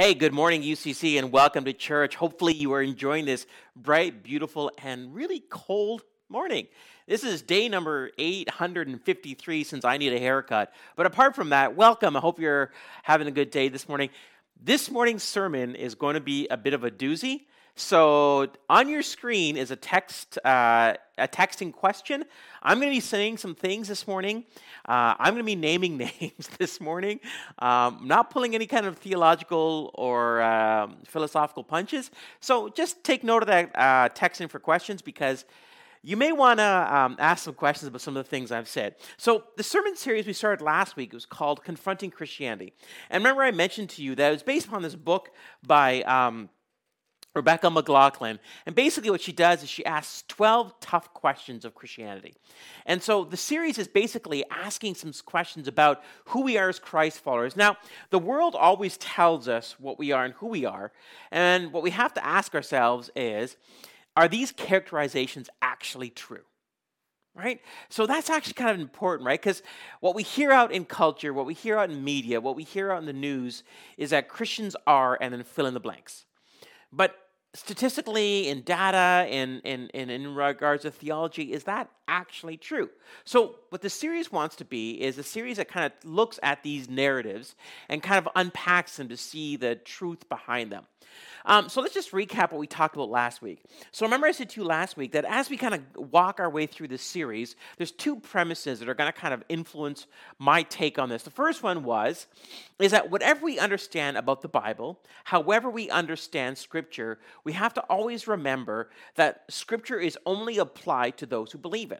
Hey, good morning, UCC, and welcome to church. Hopefully, you are enjoying this bright, beautiful, and really cold morning. This is day number 853 since I need a haircut. But apart from that, welcome. I hope you're having a good day this morning. This morning's sermon is going to be a bit of a doozy. So on your screen is a text, uh, a texting question. I'm going to be saying some things this morning. Uh, I'm going to be naming names this morning. Um, not pulling any kind of theological or um, philosophical punches. So just take note of that uh, texting for questions because you may want to um, ask some questions about some of the things I've said. So, the sermon series we started last week was called Confronting Christianity. And remember, I mentioned to you that it was based upon this book by um, Rebecca McLaughlin. And basically, what she does is she asks 12 tough questions of Christianity. And so the series is basically asking some questions about who we are as Christ followers. Now, the world always tells us what we are and who we are. And what we have to ask ourselves is are these characterizations actually true? Right? So that's actually kind of important, right? Because what we hear out in culture, what we hear out in media, what we hear out in the news is that Christians are, and then fill in the blanks. But statistically, in data, in, in, in, in regards to theology, is that actually true? So, what the series wants to be is a series that kind of looks at these narratives and kind of unpacks them to see the truth behind them. Um, so let's just recap what we talked about last week. So remember, I said to you last week that as we kind of walk our way through this series, there's two premises that are going to kind of influence my take on this. The first one was is that whatever we understand about the Bible, however we understand Scripture, we have to always remember that Scripture is only applied to those who believe it.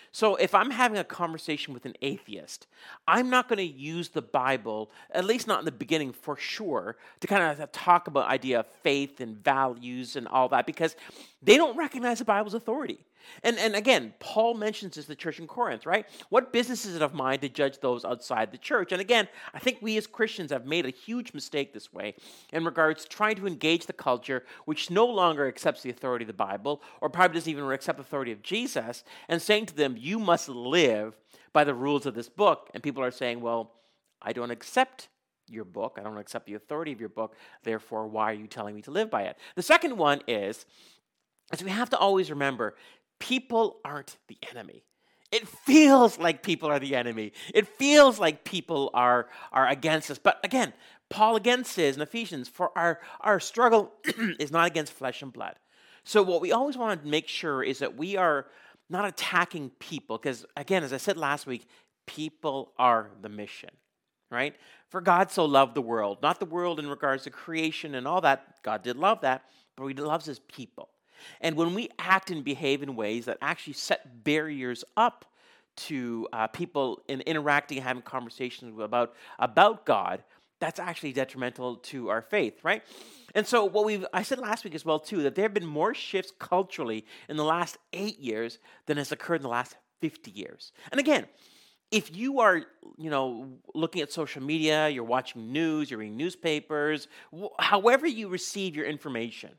So if I'm having a conversation with an atheist, I'm not going to use the Bible, at least not in the beginning for sure, to kind of talk about idea of faith and values and all that because they don't recognize the Bible's authority. And, and again, Paul mentions this the church in Corinth, right? What business is it of mine to judge those outside the church? And again, I think we as Christians have made a huge mistake this way in regards to trying to engage the culture which no longer accepts the authority of the Bible or probably doesn't even accept the authority of Jesus and saying to them, you must live by the rules of this book. And people are saying, well, I don't accept your book. I don't accept the authority of your book. Therefore, why are you telling me to live by it? The second one is, is we have to always remember people aren't the enemy. It feels like people are the enemy. It feels like people are, are against us. But again, Paul again says in Ephesians, for our, our struggle is not against flesh and blood. So, what we always want to make sure is that we are not attacking people, because again, as I said last week, people are the mission, right? For God so loved the world, not the world in regards to creation and all that. God did love that, but He loves His people. And when we act and behave in ways that actually set barriers up to uh, people in interacting and having conversations about, about God, that's actually detrimental to our faith, right? And so what we've I said last week as well too that there have been more shifts culturally in the last 8 years than has occurred in the last 50 years. And again, if you are, you know, looking at social media, you're watching news, you're reading newspapers, however you receive your information,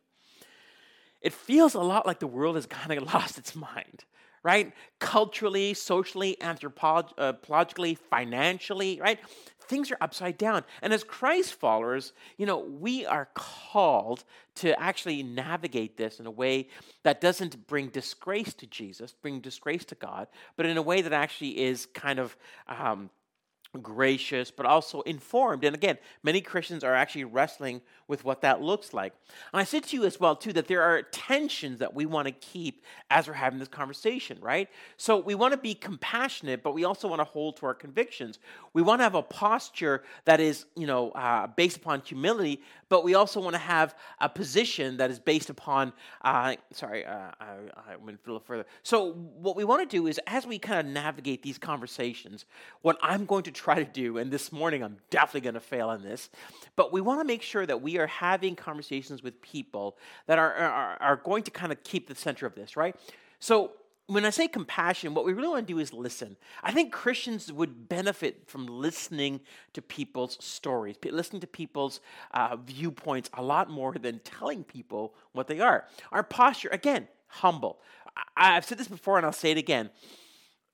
it feels a lot like the world has kind of lost its mind, right? Culturally, socially, anthropologically, uh, financially, right? Things are upside down. And as Christ followers, you know, we are called to actually navigate this in a way that doesn't bring disgrace to Jesus, bring disgrace to God, but in a way that actually is kind of um, gracious, but also informed. And again, many Christians are actually wrestling with what that looks like. And I said to you as well, too, that there are tensions that we want to keep as we're having this conversation, right? So we want to be compassionate, but we also want to hold to our convictions. We want to have a posture that is, you know, uh, based upon humility, but we also want to have a position that is based upon, uh, sorry, uh, I, I went a little further. So what we want to do is as we kind of navigate these conversations, what I'm going to try to do, and this morning I'm definitely going to fail on this, but we want to make sure that we are having conversations with people that are, are, are going to kind of keep the center of this, right? So when I say compassion, what we really want to do is listen. I think Christians would benefit from listening to people's stories, listening to people's uh, viewpoints a lot more than telling people what they are. Our posture, again, humble. I- I've said this before and I'll say it again.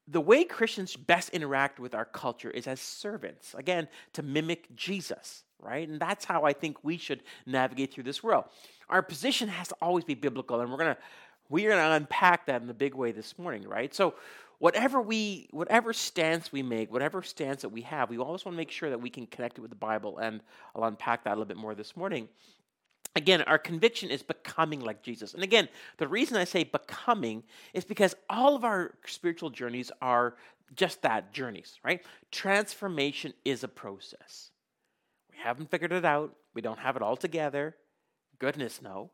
the way Christians best interact with our culture is as servants, again, to mimic Jesus, right? And that's how I think we should navigate through this world. Our position has to always be biblical, and we're going to we're going to unpack that in a big way this morning, right? So, whatever we whatever stance we make whatever stance that we have we always want to make sure that we can connect it with the bible and i'll unpack that a little bit more this morning. Again our conviction is becoming like jesus. And again the reason i say becoming is because all of our spiritual journeys are just that journeys right? Transformation is a process. We haven't figured it out. We don't have it all together. Goodness no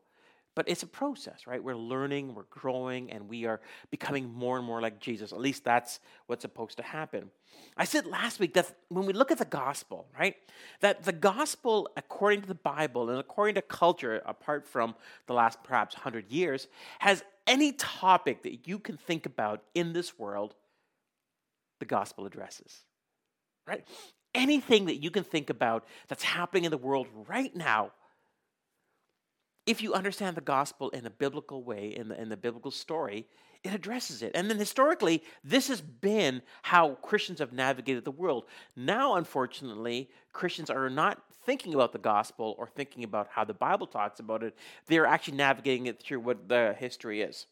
but it's a process, right? We're learning, we're growing, and we are becoming more and more like Jesus. At least that's what's supposed to happen. I said last week that when we look at the gospel, right, that the gospel, according to the Bible and according to culture, apart from the last perhaps 100 years, has any topic that you can think about in this world, the gospel addresses, right? Anything that you can think about that's happening in the world right now if you understand the gospel in a biblical way, in the, in the biblical story, it addresses it. And then historically, this has been how Christians have navigated the world. Now, unfortunately, Christians are not thinking about the gospel or thinking about how the Bible talks about it. They're actually navigating it through what the history is.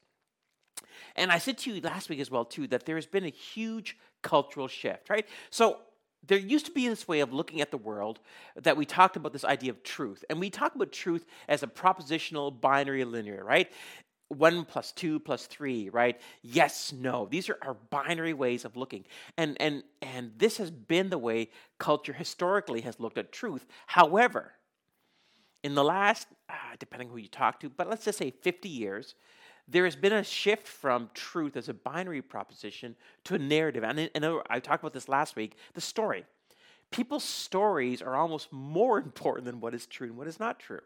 And I said to you last week as well, too, that there has been a huge cultural shift, right? So there used to be this way of looking at the world that we talked about this idea of truth. And we talk about truth as a propositional binary linear, right? One plus two plus three, right? Yes, no. These are our binary ways of looking. And and and this has been the way culture historically has looked at truth. However, in the last, uh, depending who you talk to, but let's just say 50 years, there has been a shift from truth as a binary proposition to a narrative. And, I talked about this last week the story. People's stories are almost more important than what is true and what is not true,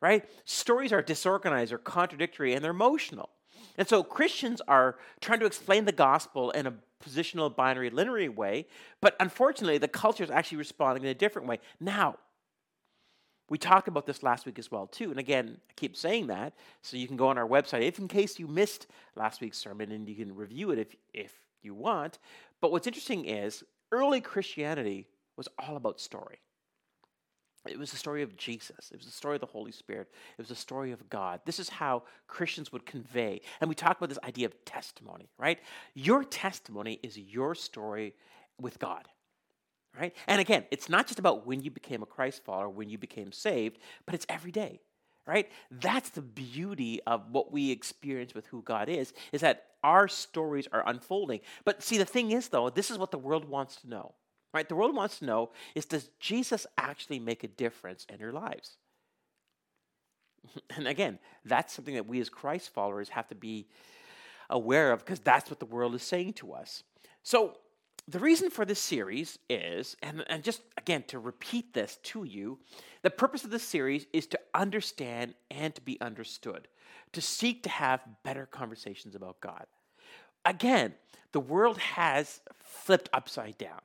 right? Stories are disorganized or contradictory and they're emotional. And so Christians are trying to explain the gospel in a positional binary linear way, but unfortunately, the culture is actually responding in a different way. Now, we talked about this last week as well, too. And again, I keep saying that, so you can go on our website if in case you missed last week's sermon and you can review it if, if you want. But what's interesting is early Christianity was all about story. It was the story of Jesus. It was the story of the Holy Spirit. It was the story of God. This is how Christians would convey. And we talk about this idea of testimony, right? Your testimony is your story with God right? And again, it's not just about when you became a Christ follower, when you became saved, but it's every day, right? That's the beauty of what we experience with who God is, is that our stories are unfolding. But see, the thing is, though, this is what the world wants to know, right? The world wants to know is does Jesus actually make a difference in your lives? And again, that's something that we as Christ followers have to be aware of because that's what the world is saying to us. So, the reason for this series is, and, and just again to repeat this to you, the purpose of this series is to understand and to be understood, to seek to have better conversations about God. Again, the world has flipped upside down.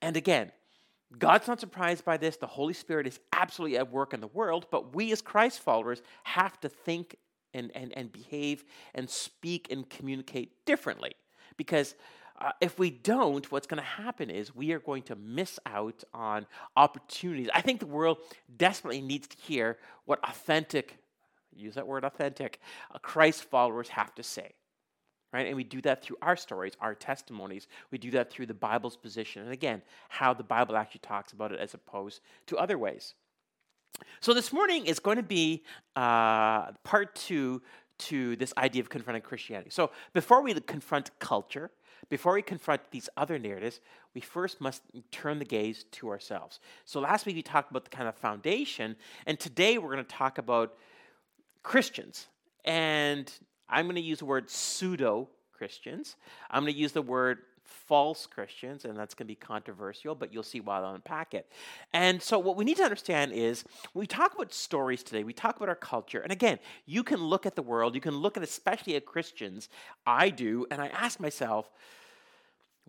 And again, God's not surprised by this. The Holy Spirit is absolutely at work in the world, but we as Christ followers have to think and, and, and behave and speak and communicate differently because uh, if we don't, what's going to happen is we are going to miss out on opportunities. I think the world desperately needs to hear what authentic, use that word authentic, uh, Christ followers have to say. Right? And we do that through our stories, our testimonies. We do that through the Bible's position. And again, how the Bible actually talks about it as opposed to other ways. So this morning is going to be uh, part two to this idea of confronting Christianity. So before we confront culture, before we confront these other narratives, we first must turn the gaze to ourselves. So last week we talked about the kind of foundation, and today we're going to talk about Christians. And I'm going to use the word pseudo Christians. I'm going to use the word false Christians, and that's going to be controversial, but you'll see why I'll unpack it. And so, what we need to understand is we talk about stories today, we talk about our culture, and again, you can look at the world, you can look at especially at Christians. I do, and I ask myself,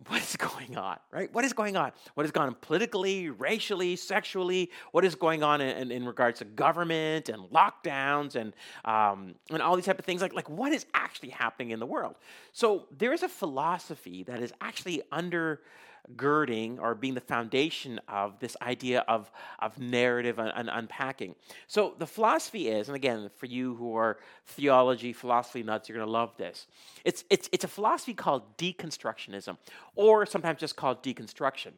what is going on, right? What is going on? What is going on politically, racially, sexually? What is going on in, in, regards to government and lockdowns and um, and all these type of things? Like like what is actually happening in the world? So there is a philosophy that is actually under girding or being the foundation of this idea of, of narrative and, and, unpacking. So the philosophy is, and again, for you who are theology, philosophy nuts, you're going to love this. It's, it's, it's a philosophy called deconstructionism, or sometimes just called deconstruction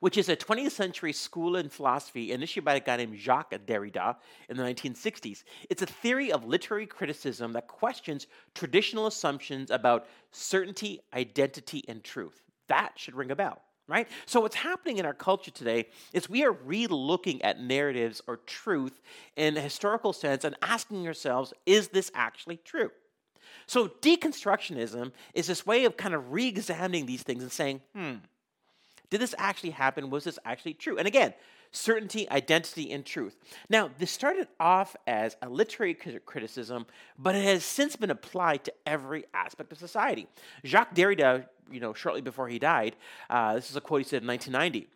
which is a 20th century school in philosophy initiated by a guy named Jacques Derrida in the 1960s. It's a theory of literary criticism that questions traditional assumptions about certainty, identity, and truth that should ring a bell right? So, what's happening in our culture today is we are re looking at narratives or truth in a historical sense and asking ourselves, is this actually true? So, deconstructionism is this way of kind of re examining these things and saying, hmm, did this actually happen? Was this actually true? And again, certainty, identity, and truth. Now, this started off as a literary criticism, but it has since been applied to every aspect of society. Jacques Derrida, you know, shortly before he died, uh, this is a quote he said in 1990.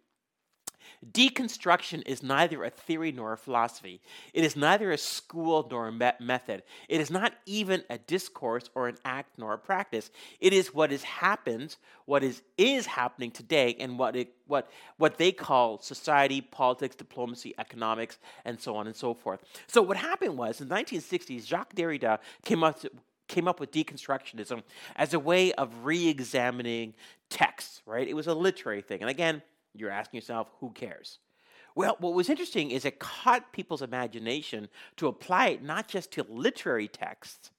Deconstruction is neither a theory nor a philosophy. It is neither a school nor a me- method. It is not even a discourse or an act nor a practice. It is what is happens, what is is happening today, and what it what what they call society, politics, diplomacy, economics, and so on and so forth. So what happened was in the 1960s, Jacques Derrida came up to, came up with deconstructionism as a way of re-examining texts. Right? It was a literary thing, and again you're asking yourself, who cares? Well, what was interesting is it caught people's imagination to apply it not just to literary texts,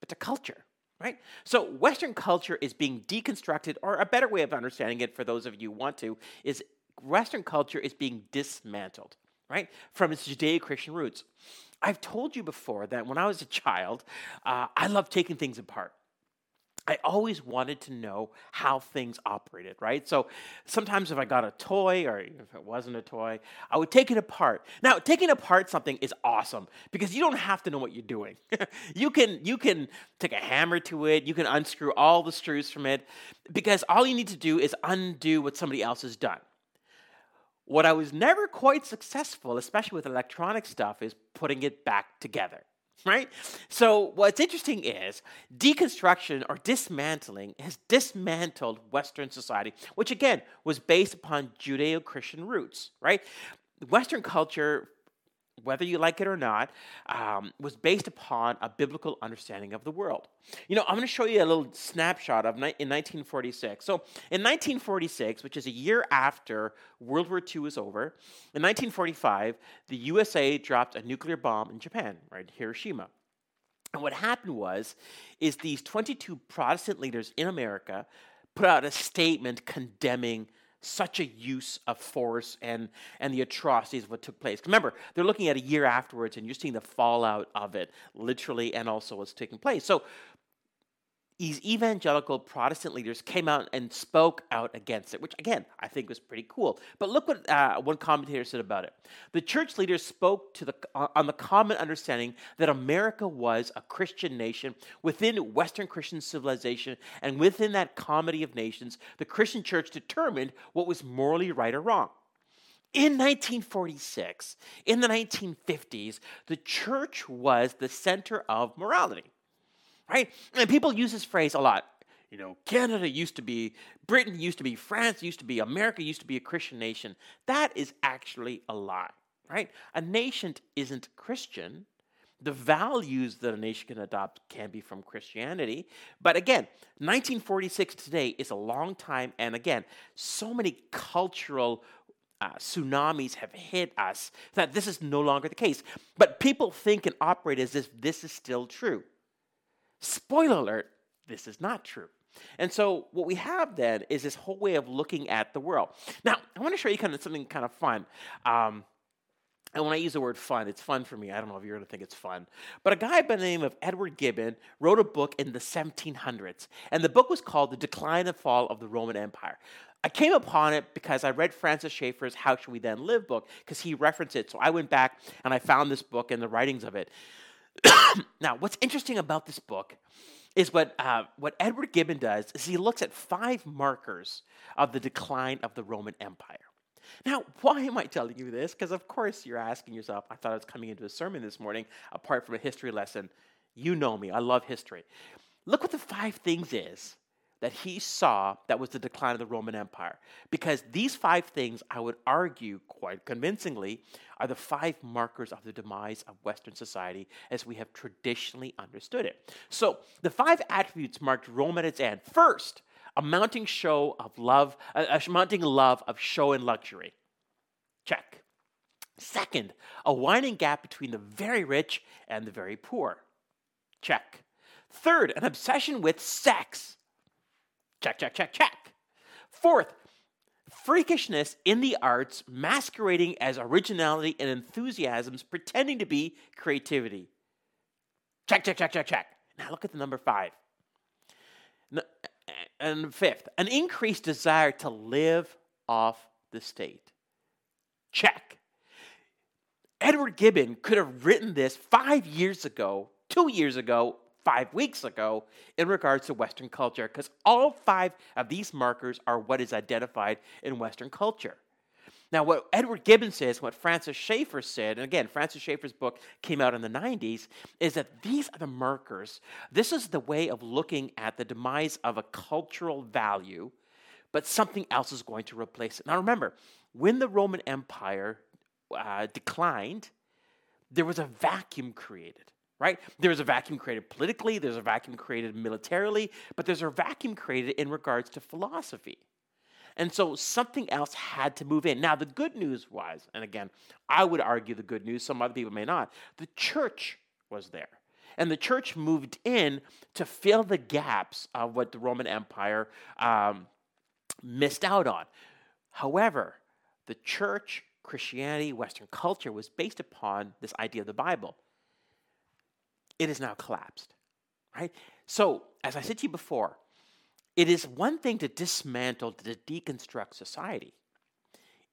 but to culture, right? So Western culture is being deconstructed, or a better way of understanding it for those of you who want to, is Western culture is being dismantled, right? From its Judeo Christian roots. I've told you before that when I was a child, uh, I loved taking things apart. I always wanted to know how things operated, right? So sometimes if I got a toy or if it wasn't a toy, I would take it apart. Now, taking apart something is awesome because you don't have to know what you're doing. you can you can take a hammer to it, you can unscrew all the screws from it because all you need to do is undo what somebody else has done. What I was never quite successful, especially with electronic stuff, is putting it back together right? So, what's interesting is deconstruction or dismantling has dismantled Western society, which again was based upon Judeo Christian roots, right? Western culture whether you like it or not, um, was based upon a biblical understanding of the world. You know, I'm going to show you a little snapshot of ni- in 1946. So, in 1946, which is a year after World War II was over, in 1945, the USA dropped a nuclear bomb in Japan, right, Hiroshima. And what happened was, is these 22 Protestant leaders in America put out a statement condemning such a use of force and, and the atrocities of what took place. Remember, they're looking at a year afterwards and you're seeing the fallout of it, literally, and also what's taking place. So these evangelical Protestant leaders came out and spoke out against it, which again I think was pretty cool. But look what uh, one commentator said about it. The church leaders spoke to the uh, on the common understanding that America was a Christian nation within Western Christian civilization, and within that comity of nations, the Christian church determined what was morally right or wrong. In 1946, in the 1950s, the church was the center of morality right? And people use this phrase a lot. You know, Canada used to be, Britain used to be, France used to be, America used to be a Christian nation. That is actually a lie, right? A nation isn't Christian. The values that a nation can adopt can be from Christianity. But again, 1946 today is a long time. And again, so many cultural uh, tsunamis have hit us that this is no longer the case. But people think and operate as if this is still true. Spoiler alert, this is not true. And so what we have then is this whole way of looking at the world. Now, I want to show you kind of something kind of fun. Um, and when I use the word fun, it's fun for me. I don't know if you're going to think it's fun. But a guy by the name of Edward Gibbon wrote a book in the 1700s. And the book was called The Decline and Fall of the Roman Empire. I came upon it because I read Francis Schaeffer's How Should We Then Live book because he referenced it. So I went back and I found this book and the writings of it. now, what's interesting about this book is what, uh, what Edward Gibbon does is he looks at five markers of the decline of the Roman Empire. Now, why am I telling you this? Because, of course, you're asking yourself, I thought I was coming into a sermon this morning, apart from a history lesson. You know me, I love history. Look what the five things is that he saw that was the decline of the Roman Empire. Because these five things, I would argue quite convincingly, are the five markers of the demise of Western society as we have traditionally understood it. So the five attributes marked Rome at its end. First, a mounting show of love, a, mounting love of show and luxury. Check. Second, a widening gap between the very rich and the very poor. Check. Third, an obsession with sex. Check, check, check, check. Fourth, freakishness in the arts masquerading as originality and enthusiasms pretending to be creativity. Check, check, check, check, check. Now look at the number five. And fifth, an increased desire to live off the state. Check. Edward Gibbon could have written this five years ago, two years ago, five weeks ago in regards to Western culture, because all five of these markers are what is identified in Western culture. Now, what Edward Gibbon says, what Francis Schaeffer said, and again, Francis Schaeffer's book came out in the 90s, is that these are the markers. This is the way of looking at the demise of a cultural value, but something else is going to replace it. Now, remember, when the Roman Empire uh, declined, there was a vacuum created right? There's a vacuum created politically, there's a vacuum created militarily, but there's a vacuum created in regards to philosophy. And so something else had to move in. Now, the good news was, and again, I would argue the good news, some other people may not, the church was there. And the church moved in to fill the gaps of what the Roman Empire um, missed out on. However, the church, Christianity, Western culture was based upon this idea of the Bible. It is now collapsed, right? So, as I said to you before, it is one thing to dismantle, to deconstruct society.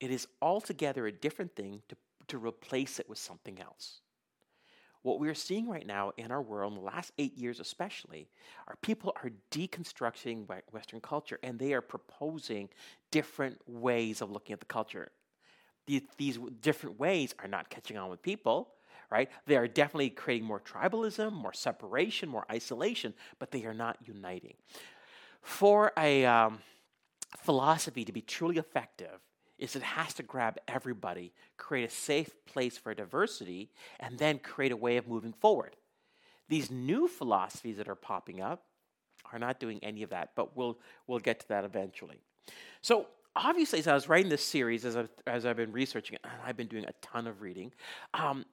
It is altogether a different thing to, to replace it with something else. What we are seeing right now in our world, in the last eight years especially, are people are deconstructing Western culture and they are proposing different ways of looking at the culture. These, these different ways are not catching on with people, right? They are definitely creating more tribalism, more separation, more isolation, but they are not uniting for a um, philosophy to be truly effective is it has to grab everybody, create a safe place for diversity, and then create a way of moving forward. These new philosophies that are popping up are not doing any of that, but we'll we'll get to that eventually. So obviously, as I was writing this series, as I've, as I've been researching it, and I've been doing a ton of reading, um,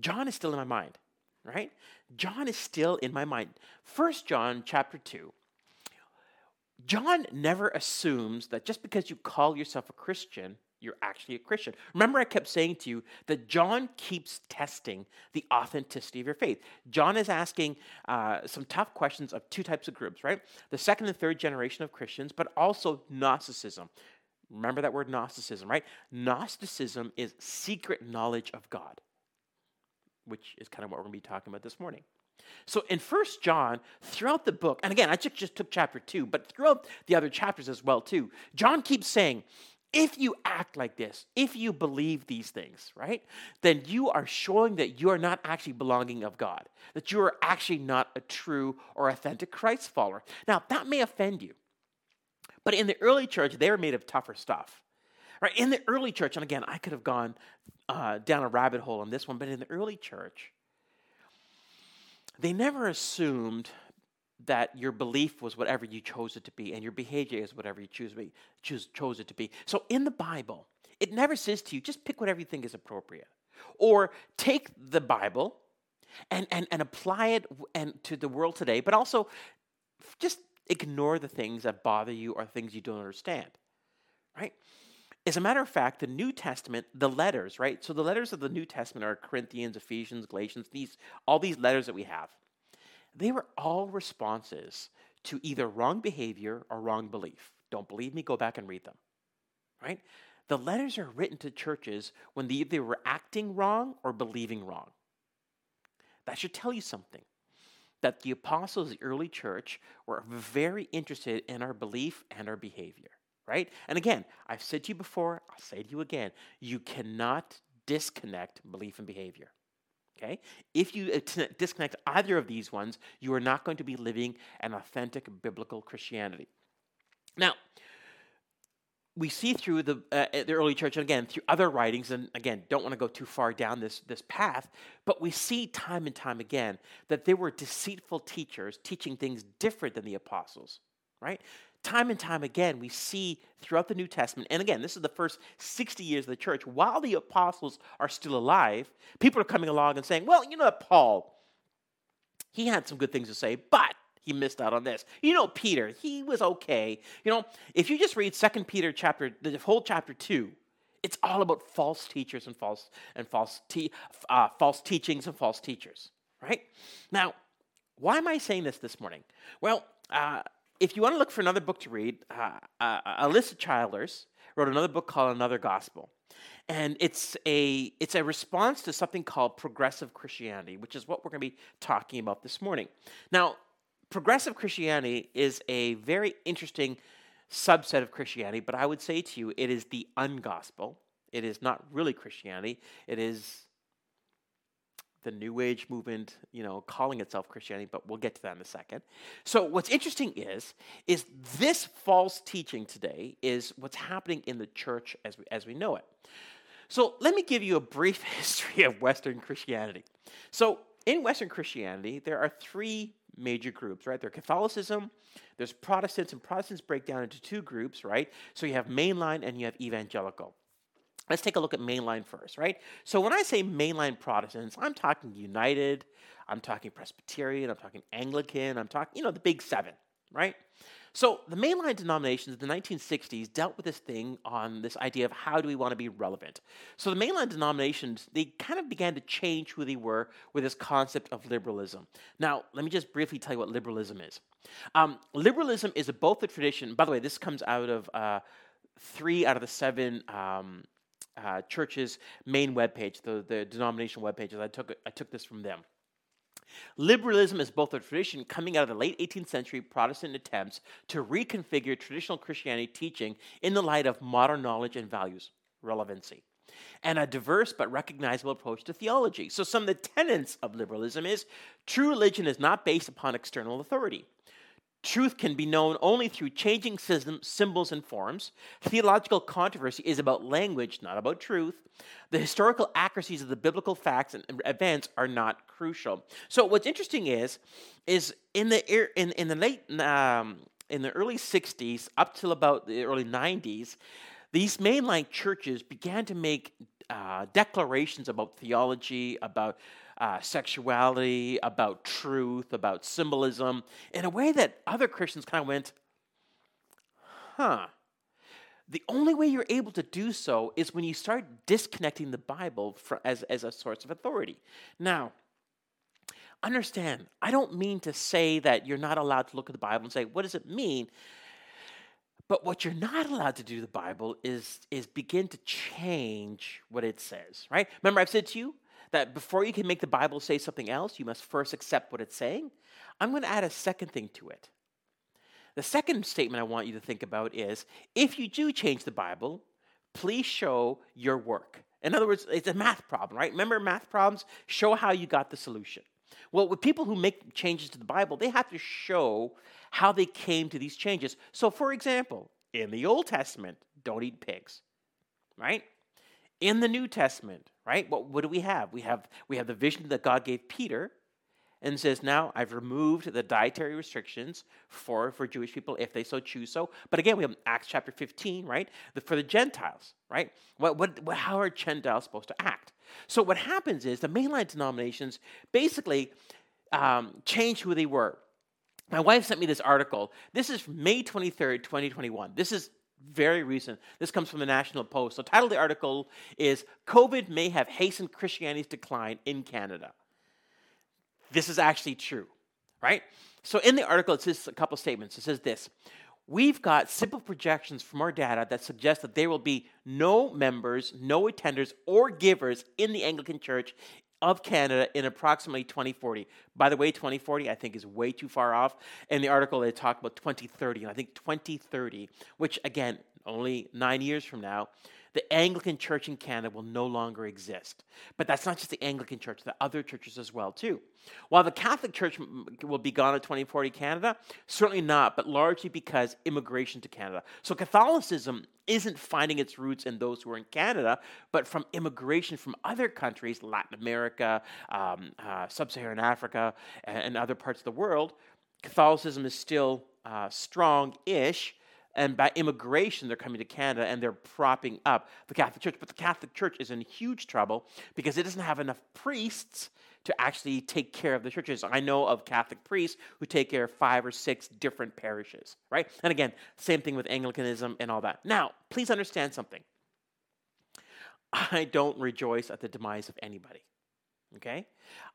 John is still in my mind, right? John is still in my mind. First John chapter two John never assumes that just because you call yourself a Christian, you're actually a Christian. Remember, I kept saying to you that John keeps testing the authenticity of your faith. John is asking uh, some tough questions of two types of groups, right? The second and third generation of Christians, but also Gnosticism. Remember that word Gnosticism, right? Gnosticism is secret knowledge of God, which is kind of what we're going to be talking about this morning. So in First John, throughout the book, and again, I just, just took chapter two, but throughout the other chapters as well too, John keeps saying, if you act like this, if you believe these things, right, then you are showing that you are not actually belonging of God, that you are actually not a true or authentic Christ follower. Now, that may offend you, but in the early church, they were made of tougher stuff. Right? In the early church, and again, I could have gone uh, down a rabbit hole on this one, but in the early church, they never assumed that your belief was whatever you chose it to be and your behavior is whatever you choose, choose chose it to be. So in the Bible, it never says to you, just pick whatever you think is appropriate. Or take the Bible and, and, and apply it and to the world today, but also just ignore the things that bother you or things you don't understand. Right? As a matter of fact, the New Testament, the letters, right? So the letters of the New Testament are Corinthians, Ephesians, Galatians, these all these letters that we have. They were all responses to either wrong behavior or wrong belief. Don't believe me? Go back and read them. Right? The letters are written to churches when they were acting wrong or believing wrong. That should tell you something that the apostles of the early church were very interested in our belief and our behavior, right? And again, I've said to you before, I'll say to you again, you cannot disconnect belief and behavior. Okay? If you uh, disconnect either of these ones, you are not going to be living an authentic biblical Christianity. Now, we see through the, uh, the early church, and again, through other writings, and again, don't want to go too far down this, this path, but we see time and time again that there were deceitful teachers teaching things different than the apostles, right? Time and time again, we see throughout the New Testament, and again, this is the first 60 years of the church, while the apostles are still alive, people are coming along and saying, well, you know, Paul, he had some good things to say, but he missed out on this. You know, Peter, he was okay. You know, if you just read Second Peter chapter, the whole chapter two, it's all about false teachers and false and false te- uh, false teachings and false teachers. Right now, why am I saying this this morning? Well, uh, if you want to look for another book to read, uh, uh, Alisa Childers wrote another book called Another Gospel. And it's a, it's a response to something called progressive Christianity, which is what we're going to be talking about this morning. Now, progressive Christianity is a very interesting subset of Christianity, but I would say to you, it is the ungospel. It is not really Christianity. It is the New Age movement, you know, calling itself Christianity, but we'll get to that in a second. So what's interesting is, is this false teaching today is what's happening in the church as we, as we know it. So let me give you a brief history of Western Christianity. So in Western Christianity, there are three major groups, right? There's Catholicism, there's Protestants, and Protestants break down into two groups, right? So you have mainline and you have evangelical. Let's take a look at mainline first, right? So when I say mainline Protestants, I'm talking United, I'm talking Presbyterian, I'm talking Anglican, I'm talking, you know, the big seven, right? So the mainline denominations in the 1960s dealt with this thing on this idea of how do we want to be relevant. So the mainline denominations, they kind of began to change who they were with this concept of liberalism. Now, let me just briefly tell you what liberalism is. Um, liberalism is a, both a tradition, by the way, this comes out of uh, three out of the seven um, uh, churches' main webpage, the, the denomination webpages. I took, I took this from them. Liberalism is both a tradition coming out of the late 18th century Protestant attempts to reconfigure traditional Christianity teaching in the light of modern knowledge and values, relevancy, and a diverse but recognizable approach to theology. So, some of the tenets of liberalism is true religion is not based upon external authority. Truth can be known only through changing systems, symbols, and forms. Theological controversy is about language, not about truth. The historical accuracies of the biblical facts and events are not crucial. So, what's interesting is, is in the in in the late um, in the early '60s up till about the early '90s, these mainline churches began to make uh, declarations about theology, about uh, sexuality, about truth, about symbolism, in a way that other Christians kind of went, huh. The only way you're able to do so is when you start disconnecting the Bible as, as a source of authority. Now, understand, I don't mean to say that you're not allowed to look at the Bible and say, what does it mean? But what you're not allowed to do the Bible is, is begin to change what it says, right? Remember, I've said to you, that before you can make the Bible say something else, you must first accept what it's saying. I'm going to add a second thing to it. The second statement I want you to think about is if you do change the Bible, please show your work. In other words, it's a math problem, right? Remember math problems? Show how you got the solution. Well, with people who make changes to the Bible, they have to show how they came to these changes. So, for example, in the Old Testament, don't eat pigs, right? In the New Testament, right? What, what do we have? We have we have the vision that God gave Peter and says, Now I've removed the dietary restrictions for, for Jewish people if they so choose so. But again, we have Acts chapter 15, right? The, for the Gentiles, right? What, what, what, how are Gentiles supposed to act? So what happens is the mainline denominations basically um, change who they were. My wife sent me this article. This is May 23rd, 2021. This is very recent. This comes from the National Post. The title of the article is COVID May Have Hastened Christianity's Decline in Canada. This is actually true, right? So in the article, it says a couple statements. It says this We've got simple projections from our data that suggest that there will be no members, no attenders, or givers in the Anglican Church of Canada in approximately 2040. By the way, 2040 I think is way too far off. In the article, they talk about 2030, and I think 2030, which again, only nine years from now, the Anglican Church in Canada will no longer exist. But that's not just the Anglican Church, the other churches as well too. While the Catholic Church will be gone in 2040 Canada, certainly not, but largely because immigration to Canada. So Catholicism isn't finding its roots in those who are in Canada, but from immigration from other countries, Latin America, um, uh, Sub-Saharan Africa, and, and, other parts of the world. Catholicism is still uh, strong-ish, and by immigration, they're coming to Canada and they're propping up the Catholic Church. But the Catholic Church is in huge trouble because it doesn't have enough priests to actually take care of the churches. I know of Catholic priests who take care of five or six different parishes, right? And again, same thing with Anglicanism and all that. Now, please understand something. I don't rejoice at the demise of anybody. Okay?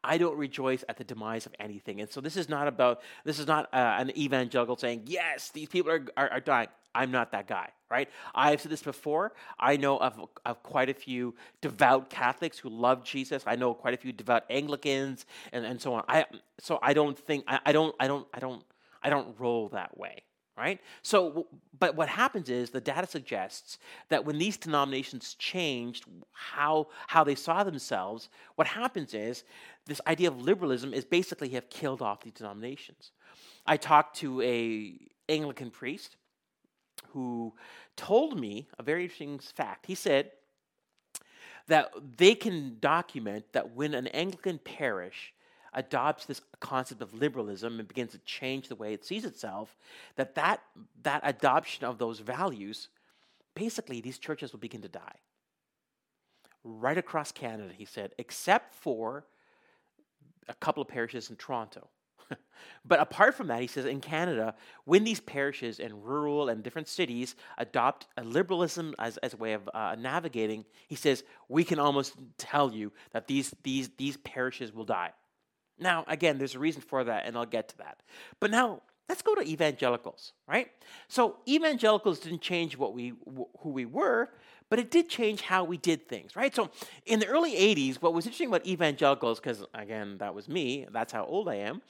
I don't rejoice at the demise of anything. And so this is not about, this is not uh, an evangelical saying, yes, these people are, are, are, dying. I'm not that guy, right? I've said this before. I know of, of quite a few devout Catholics who love Jesus. I know quite a few devout Anglicans and, and so on. I, so I don't think, I, I don't, I don't, I don't, I don't roll that way right? So, but what happens is the data suggests that when these denominations changed how, how they saw themselves, what happens is this idea of liberalism is basically have killed off these denominations. I talked to a Anglican priest who told me a very interesting fact. He said that they can document that when an Anglican parish adopts this concept of liberalism and begins to change the way it sees itself, that that, that adoption of those values, basically these churches will begin to die. Right across Canada, he said, except for a couple of parishes in Toronto. but apart from that, he says in Canada, when these parishes in rural and different cities adopt a liberalism as, as a way of uh, navigating, he says we can almost tell you that these, these, these parishes will die. Now, again, there's a reason for that, and I'll get to that. But now, let's go to evangelicals, right? So, evangelicals didn't change what we who we were, but it did change how we did things, right? So, in the early 80s, what was interesting about evangelicals, because again, that was me, that's how old I am,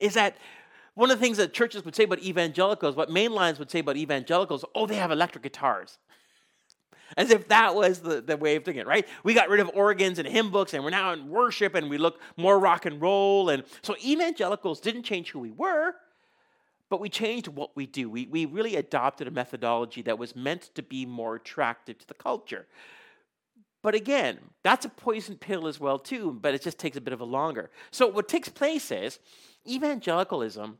is that one of the things that churches would say about evangelicals, what mainlines would say about evangelicals, oh, they have electric guitars. As if that was the, the way of doing it, right? We got rid of organs and hymn books and we're now in worship and we look more rock and roll. And so evangelicals didn't change who we were, but we changed what we do. We, we really adopted a methodology that was meant to be more attractive to the culture. But again, that's a poison pill as well, too, but it just takes a bit of a longer. So what takes place is evangelicalism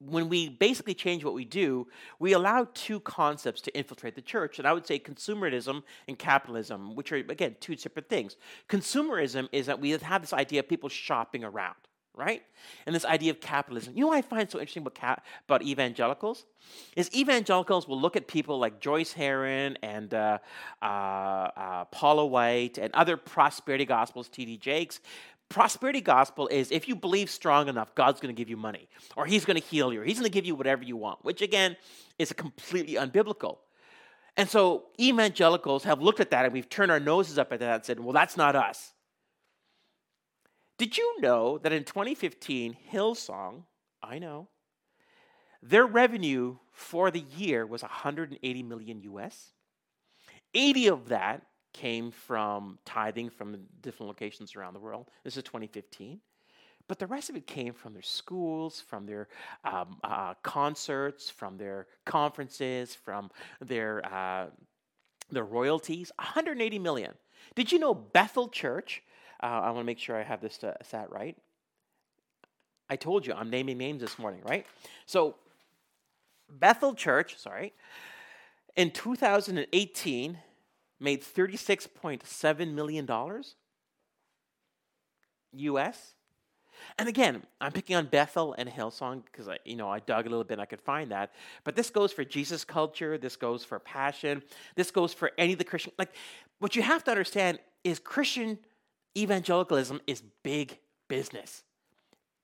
when we basically change what we do, we allow two concepts to infiltrate the church. And I would say consumerism and capitalism, which are, again, two separate things. Consumerism is that we have this idea of people shopping around, right? And this idea of capitalism. You know what I find so interesting about, cap- about evangelicals? Is evangelicals will look at people like Joyce Herron and uh, uh, uh, Paula White and other prosperity gospels, T.D. Jakes, prosperity gospel is if you believe strong enough, God's going to give you money, or He's going to heal you, or He's going to give you whatever you want, which again is completely unbiblical. And so evangelicals have looked at that and we've turned our noses up at that and said, well, that's not us. Did you know that in 2015, Hillsong, I know, their revenue for the year was 180 million US? 80 of that came from tithing from different locations around the world. This is 2015. But the rest of it came from their schools, from their um, uh, concerts, from their conferences, from their, uh, their royalties. 180 million. Did you know Bethel Church? Uh, I want to make sure I have this uh, sat right. I told you I'm naming names this morning, right? So, Bethel Church, sorry, in 2018 made $36.7 million US. And again, I'm picking on Bethel and Hillsong because I, you know, I dug a little bit and I could find that. But this goes for Jesus culture. This goes for passion. This goes for any of the Christian. Like, what you have to understand is Christian evangelicalism is big business.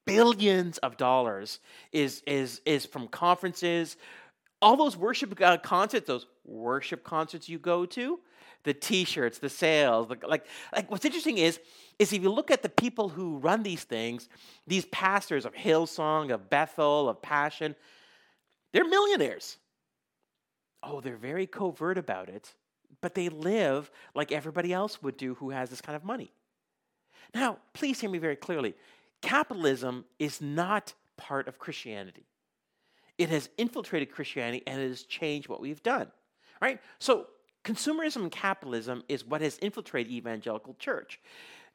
Billions of dollars is is is from conferences, all those worship uh, concerts, those worship concerts you go to the T-shirts, the sales. The, like, like what's interesting is, is if you look at the people who run these things, these pastors of Hillsong, of Bethel, of Passion, they're millionaires. Oh, they're very covert about it, but they live like everybody else would do who has this kind of money. Now, please hear me very clearly. Capitalism is not part of Christianity. It has infiltrated Christianity and it has changed what we've done. Right? So consumerism and capitalism is what has infiltrated evangelical church.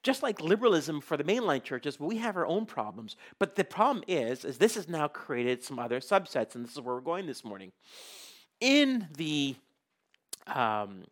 Just like liberalism for the mainline churches, we have our own problems. But the problem is, is this has now created some other subsets, and this is where we're going this morning. In the um,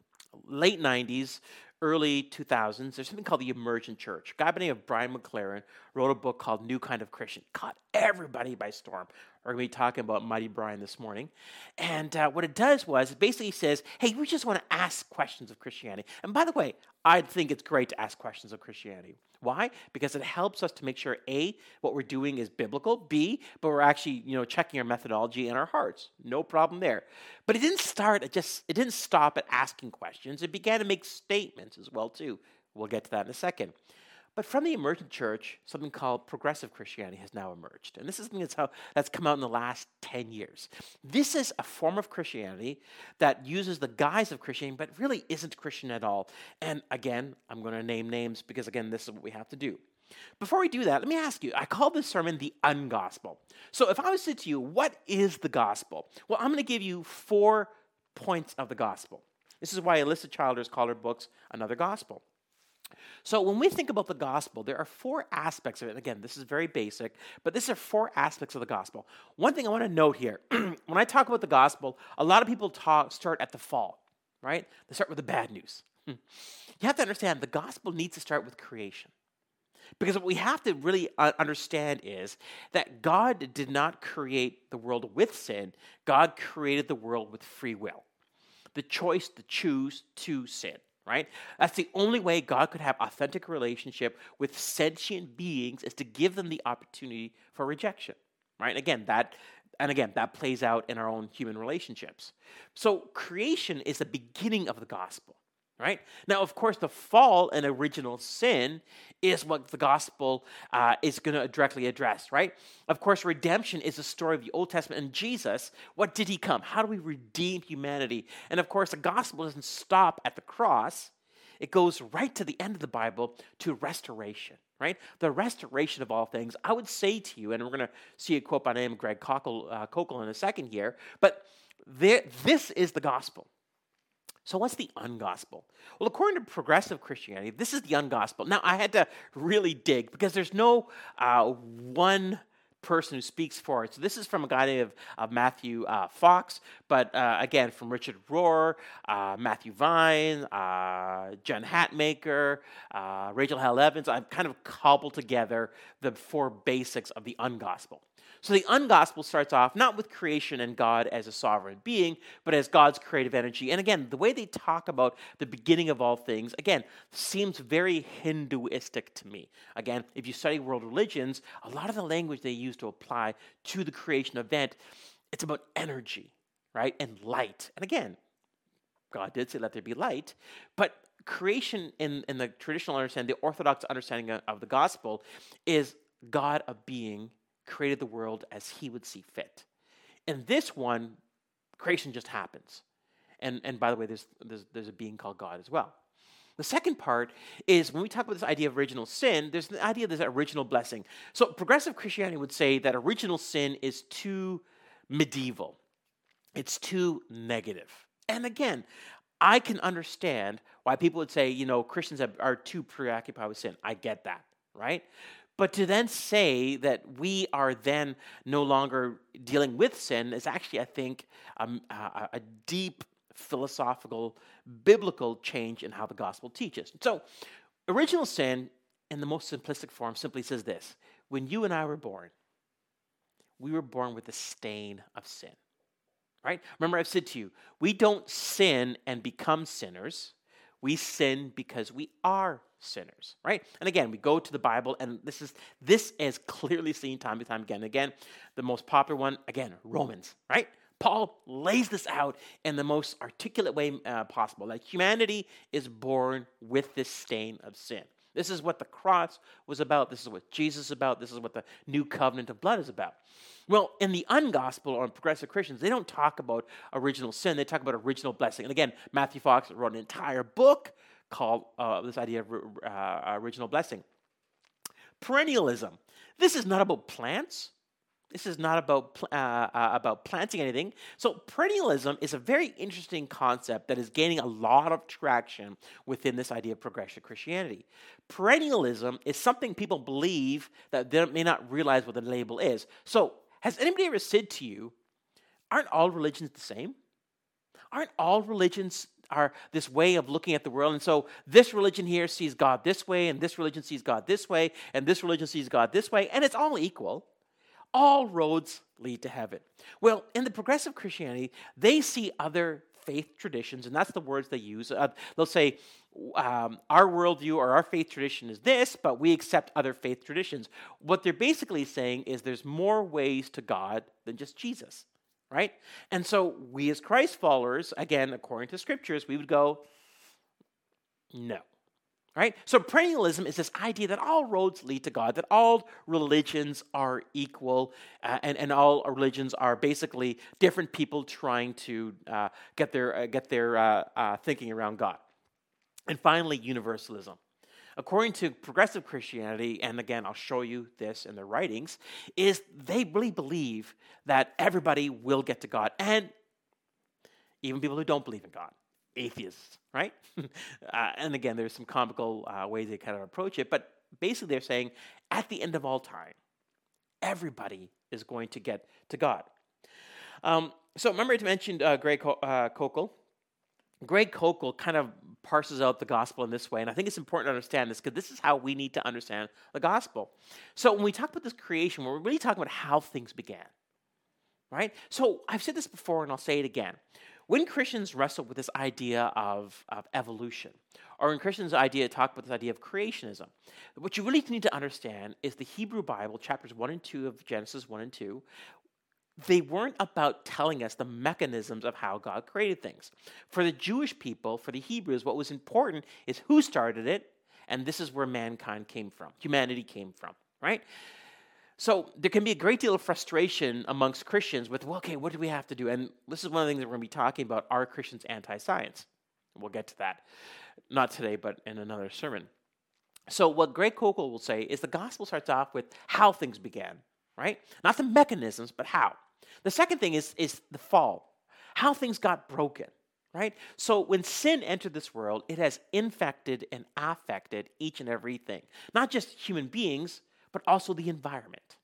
late 90s, early 2000s, there's something called the Emergent Church. A guy by the name of Brian McLaren wrote a book called New Kind of Christian. Caught everybody by storm. We're going to be talking about Mighty Brian this morning. And uh, what it does was, it basically says, hey, we just want to ask questions of Christianity. And by the way, I think it's great to ask questions of Christianity. Why? Because it helps us to make sure A, what we're doing is biblical, B, but we're actually, you know, checking our methodology and our hearts. No problem there. But it didn't start at just it didn't stop at asking questions. It began to make statements as well, too. We'll get to that in a second. But from the emergent church, something called progressive Christianity has now emerged. And this is something that's, how, that's come out in the last 10 years. This is a form of Christianity that uses the guise of Christianity, but really isn't Christian at all. And again, I'm going to name names because, again, this is what we have to do. Before we do that, let me ask you I call this sermon the ungospel. So if I was to say to you, what is the gospel? Well, I'm going to give you four points of the gospel. This is why Alisa Childers called her books another gospel. So when we think about the gospel, there are four aspects of it. Again, this is very basic, but these are four aspects of the gospel. One thing I want to note here when I talk about the gospel, a lot of people talk start at the fall, right? They start with the bad news. you have to understand the gospel needs to start with creation. Because what we have to really uh, understand is that God did not create the world with sin, God created the world with free will. The choice to choose to sin right? That's the only way God could have authentic relationship with sentient beings is to give them the opportunity for rejection, right? Again, that and again, that plays out in our own human relationships. So creation is the beginning of the gospel, right? Now, of course, the fall and original sin is what the gospel uh, is going to directly address, right? Of course, redemption is the story of the Old Testament and Jesus. What did he come? How do we redeem humanity? And of course, the gospel doesn't stop at the cross. It goes right to the end of the Bible to restoration, right? The restoration of all things. I would say to you, and we're going to see a quote by name Greg Koukl, uh, in a second here, but there, this is the gospel. So, what's the ungospel? Well, according to progressive Christianity, this is the ungospel. Now, I had to really dig because there's no uh, one person who speaks for it. So this is from a guy named uh, Matthew uh, Fox, but uh, again from Richard Rohr, uh, Matthew Vine, uh, Jen Hatmaker, Rachel Held Evans. I've kind of cobbled together the four basics of the ungospel. So the ungospel starts off not with creation and God as a sovereign being, but as God's creative energy. And again, the way they talk about the beginning of all things, again, seems very Hinduistic to me. Again, if you study world religions, a lot of the language they use to apply to the creation event, it's about energy, right? And light. And again, God did say, let there be light, but creation in, in the traditional understanding, the orthodox understanding of the gospel, is God a being created the world as he would see fit. In this one, creation just happens. And, and by the way, there's, there's, there's a being called God as well. The second part is when we talk about this idea of original sin, there's the idea of this original blessing. So progressive Christianity would say that original sin is too medieval, it's too negative. And again, I can understand why people would say, you know, Christians are too preoccupied with sin. I get that, right? But to then say that we are then no longer dealing with sin is actually, I think, um, a, a deep philosophical, biblical change in how the gospel teaches. So, original sin, in the most simplistic form, simply says this When you and I were born, we were born with the stain of sin. Right? Remember, I've said to you, we don't sin and become sinners. We sin because we are sinners, right? And again, we go to the Bible, and this is this is clearly seen time and time again. Again, the most popular one, again, Romans, right? Paul lays this out in the most articulate way uh, possible that humanity is born with this stain of sin. This is what the cross was about. This is what Jesus is about. This is what the new covenant of blood is about. Well, in the ungospel or progressive Christians, they don't talk about original sin. They talk about original blessing. And again, Matthew Fox wrote an entire book called uh, this idea of uh, original blessing. Perennialism. This is not about plants. This is not about uh, uh, about planting anything. So perennialism is a very interesting concept that is gaining a lot of traction within this idea of progressive Christianity. Perennialism is something people believe that they may not realize what the label is. So has anybody ever said to you, "Aren't all religions the same? Aren't all religions are this way of looking at the world. And so this religion here sees God this way, and this religion sees God this way, and this religion sees God this way, and it's all equal. All roads lead to heaven. Well, in the progressive Christianity, they see other faith traditions, and that's the words they use. Uh, they'll say, um, our worldview or our faith tradition is this, but we accept other faith traditions. What they're basically saying is there's more ways to God than just Jesus right? And so we as Christ followers, again, according to scriptures, we would go, no. Right? So perennialism is this idea that all roads lead to God, that all religions are equal, uh, and, and all religions are basically different people trying to uh, get their, uh, get their uh, uh, thinking around God. And finally, universalism. According to progressive Christianity, and again, I'll show you this in the writings, is they really believe that everybody will get to God, and even people who don't believe in God, atheists, right? uh, and again, there's some comical uh, ways they kind of approach it, but basically they're saying at the end of all time, everybody is going to get to God. Um, so remember I mentioned uh, Greg uh, Koukl. Greg Koukl kind of parses out the gospel in this way, and I think it's important to understand this because this is how we need to understand the gospel. So when we talk about this creation, we're really talking about how things began, right? So I've said this before, and I'll say it again. When Christians wrestle with this idea of, of evolution, or when Christians' idea talk about this idea of creationism, what you really need to understand is the Hebrew Bible, chapters 1 and 2 of Genesis 1 and 2, they weren't about telling us the mechanisms of how God created things. For the Jewish people, for the Hebrews, what was important is who started it, and this is where mankind came from, humanity came from, right? So there can be a great deal of frustration amongst Christians with, well, okay, what do we have to do? And this is one of the things that we're going to be talking about are Christians anti science? We'll get to that. Not today, but in another sermon. So, what Greg Koukl will say is the gospel starts off with how things began, right? Not the mechanisms, but how. The second thing is, is the fall, how things got broken, right? So when sin entered this world, it has infected and affected each and everything, not just human beings, but also the environment,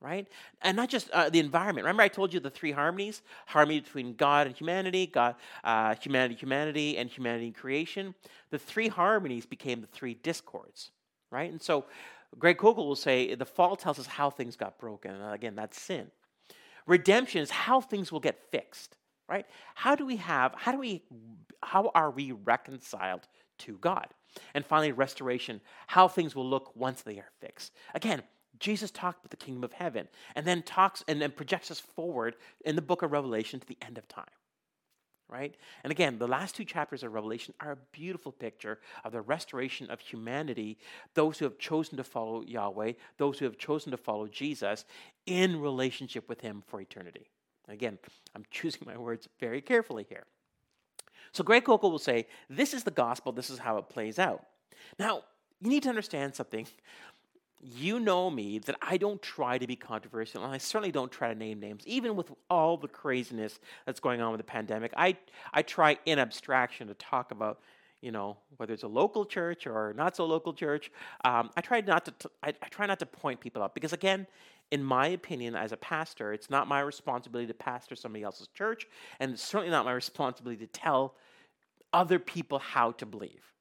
right? And not just uh, the environment. Remember, I told you the three harmonies harmony between God and humanity, God, uh, humanity, humanity, and humanity and creation. The three harmonies became the three discords, right? And so Greg Koukl will say the fall tells us how things got broken. And again, that's sin. Redemption is how things will get fixed, right? How do we have, how do we, how are we reconciled to God? And finally, restoration, how things will look once they are fixed. Again, Jesus talked about the kingdom of heaven and then talks and then projects us forward in the book of Revelation to the end of time right? And again, the last two chapters of Revelation are a beautiful picture of the restoration of humanity, those who have chosen to follow Yahweh, those who have chosen to follow Jesus in relationship with Him for eternity. Again, I'm choosing my words very carefully here. So Greg Koukl will say, This is the gospel, this is how it plays out. Now, you need to understand something you know me that I don't try to be controversial, and I certainly don't try to name names, even with all the craziness that's going on with the pandemic. I I try in abstraction to talk about, you know, whether it's a local church or not so local church. Um, I try not to t- I, I try not to point people out because again, in my opinion, as a pastor, it's not my responsibility to pastor somebody else's church, and it's certainly not my responsibility to tell other people how to believe.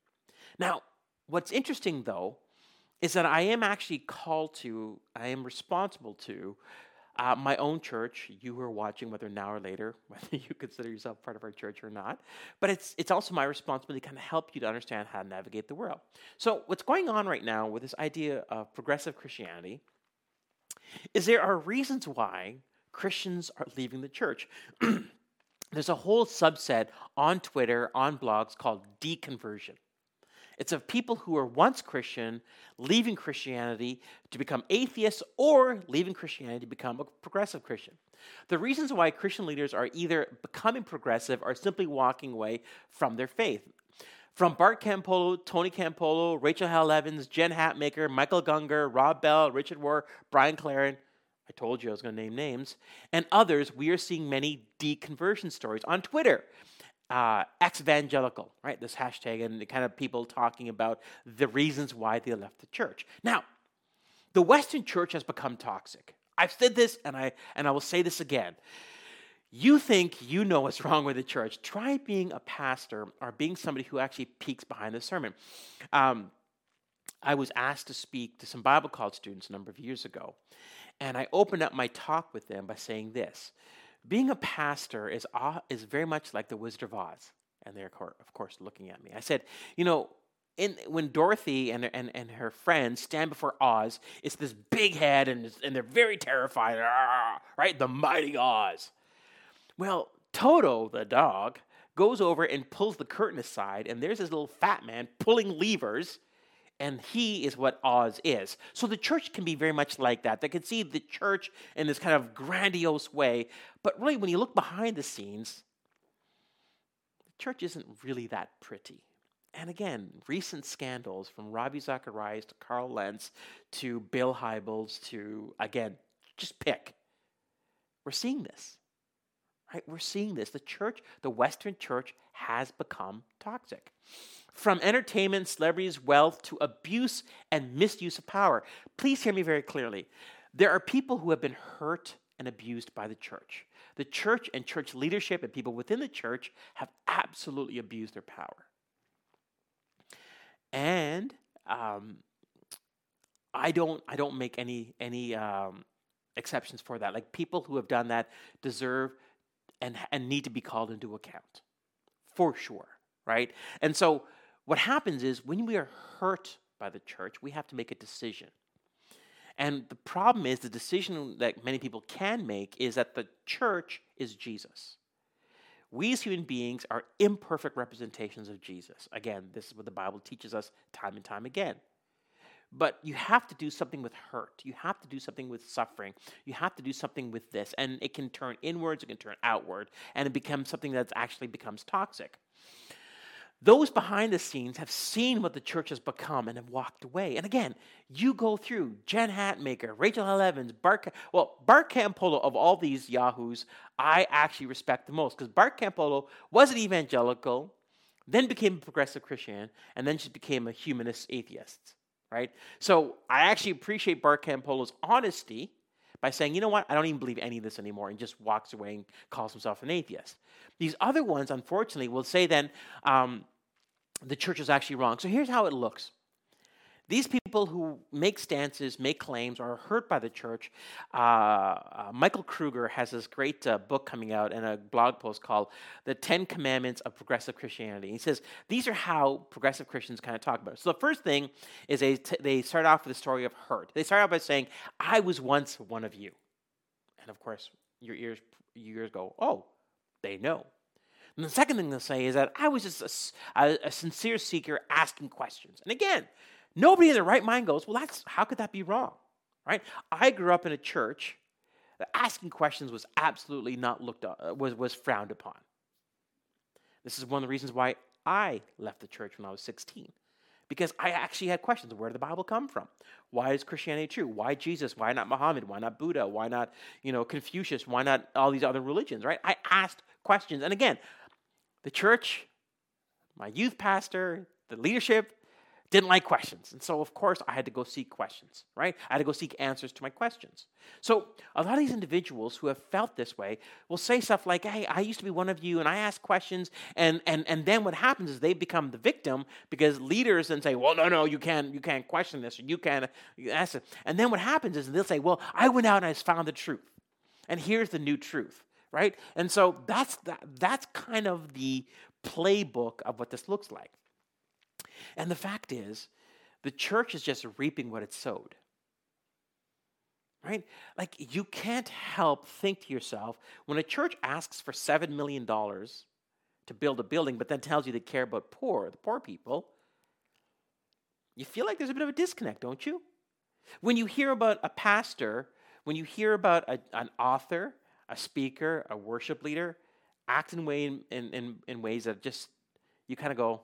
Now, what's interesting though is that I am actually called to, I am responsible to uh, my own church, you who are watching, whether now or later, whether you consider yourself part of our church or not. But it's, it's also my responsibility to kind of help you to understand how to navigate the world. So, what's going on right now with this idea of progressive Christianity is there are reasons why Christians are leaving the church. There's a whole subset on Twitter, on blogs called deconversion. It's of people who were once Christian leaving Christianity to become atheists or leaving Christianity to become a progressive Christian. The reasons why Christian leaders are either becoming progressive or simply walking away from their faith. From Bart Campolo, Tony Campolo, Rachel Held Evans, Jen Hatmaker, Michael Gungor, Rob Bell, Richard Rohr, Brian McLaren, I told you I was going to name names, and others, we are seeing many deconversion stories on Twitter. Uh, ex-evangelical, right? This hashtag and the kind of people talking about the reasons why they left the church. Now, the Western church has become toxic. I've said this, and I and I will say this again. You think you know what's wrong with the church? Try being a pastor or being somebody who actually peeks behind the sermon. Um, I was asked to speak to some Bible college students a number of years ago, and I opened up my talk with them by saying this Being a pastor is, is very much like the Wizard of Oz. And they're, of course, looking at me. I said, You know, in, when Dorothy and, and, and her friends stand before Oz, it's this big head and, and they're very terrified, right? The mighty Oz. Well, Toto, the dog, goes over and pulls the curtain aside, and there's this little fat man pulling levers and he is what Oz is. So the church can be very much like that. They can see the church in this kind of grandiose way, but really, when you look behind the scenes, the church isn't really that pretty. And again, recent scandals from Ravi Zacharias to Carl Lentz to Bill Hybels to, again, just pick. We're seeing this. Right? We're seeing this. The church, the Western church, has become toxic. From entertainment, celebrities, wealth, to abuse and misuse of power. Please hear me very clearly. There are people who have been hurt and abused by the church. The church and church leadership and people within the church have absolutely abused their power. And um, I don't, I don't make any any um, exceptions for that. Like people who have done that deserve and and need to be called into account, for sure, right? And so what happens is when we are hurt by the church, we have to make a decision. And the problem is the decision that many people can make is that the church is Jesus. We as human beings are imperfect representations of Jesus. Again, this is what the Bible teaches us time and time again. But you have to do something with hurt. You have to do something with suffering. You have to do something with this. And it can turn inwards, it can turn outward, and it becomes something that actually becomes toxic. Those behind the scenes have seen what the church has become and have walked away. And again, you go through Jen Hatmaker, Rachel Held Evans, Bart, well, Bart Campolo of all these yahoos, I actually respect the most because Bart Campolo was an evangelical, then became a progressive Christian, and then she became a humanist atheist, right? So I actually appreciate Bart Campolo's honesty by saying, you know what, I don't even believe any of this anymore, and just walks away and calls himself an atheist. These other ones, unfortunately, will say then, um, the church is actually wrong. So here's how it looks. These people who make stances, make claims, are hurt by the church. Uh, uh, Michael Kruger has this great uh, book coming out and a blog post called The Ten Commandments of Progressive Christianity. He says these are how progressive Christians kind of talk about it. So the first thing is they, t- they start off with a story of hurt. They start off by saying, I was once one of you. And of course, your ears, your ears go, oh, they know. And the second thing they'll say is that I was just a, a, a, sincere seeker asking questions. And again, nobody in their right mind goes, well, that's how could that be wrong? Right? I grew up in a church that asking questions was absolutely not looked at, uh, was, was frowned upon. This is one of the reasons why I left the church when I was 16. Because I actually had questions. Where did the Bible come from? Why is Christianity true? Why Jesus? Why not Muhammad? Why not Buddha? Why not, you know, Confucius? Why not all these other religions, right? I asked questions. And again, the church, my youth pastor, the leadership didn't like questions. And so, of course, I had to go seek questions, right? I had to go seek answers to my questions. So, a lot of these individuals who have felt this way will say stuff like, hey, I used to be one of you and I ask questions. And, and, and then what happens is they become the victim because leaders then say, well, no, no, you can't, you can't question this or you can't ask it. And then what happens is they'll say, well, I went out and I found the truth. And here's the new truth right? And so that's that, that's kind of the playbook of what this looks like. And the fact is, the church is just reaping what it sowed. right? Like you can't help think to yourself when a church asks for $7 million to build a building, but then tells you they care about poor, the poor people, you feel like there's a bit of a disconnect, don't you? When you hear about a pastor, when you hear about a, an author, a speaker, a worship leader, act in, way, in, in, in ways that just, you kind of go,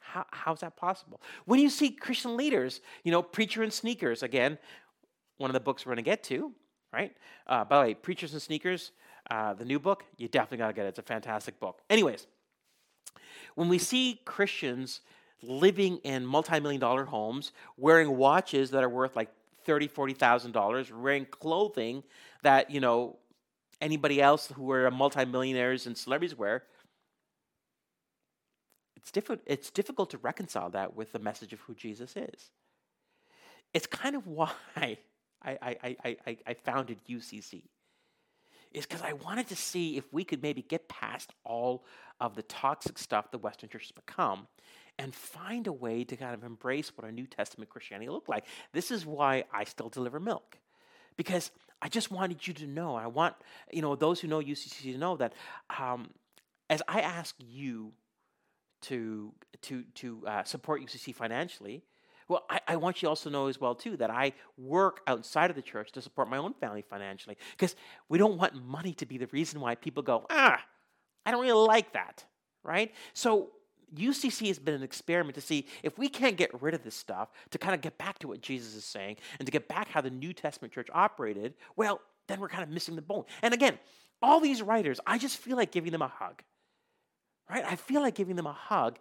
how, how's that possible? When you see Christian leaders, you know, preacher in sneakers, again, one of the books we're going to get to, right? Uh, by the way, Preachers and Sneakers, uh, the new book, you definitely got to get it. It's a fantastic book. Anyways, when we see Christians living in multi-million dollar homes, wearing watches that are worth like thirty, forty thousand dollars, wearing clothing that you know anybody else who are multi-millionaires and celebrities wear, it's difficult. It's difficult to reconcile that with the message of who Jesus is. It's kind of why I I I I, I founded UCC is because I wanted to see if we could maybe get past all of the toxic stuff the Western Church has become and find a way to kind of embrace what a New Testament Christianity looked like. This is why I still deliver milk. Because I just wanted you to know, I want, you know, those who know UCC to know that um, as I ask you to, to, to uh, support UCC financially, well, I, I, want you also to know as well too that I work outside of the church to support my own family financially because we don't want money to be the reason why people go ah I don't really like that right? So UCC has been an experiment to see if we can't get rid of this stuff to kind of get back to what Jesus is saying and to get back how the New Testament church operated well then we're kind of missing the bone and again all these writers I just feel like giving them a hug right I feel like giving them a hug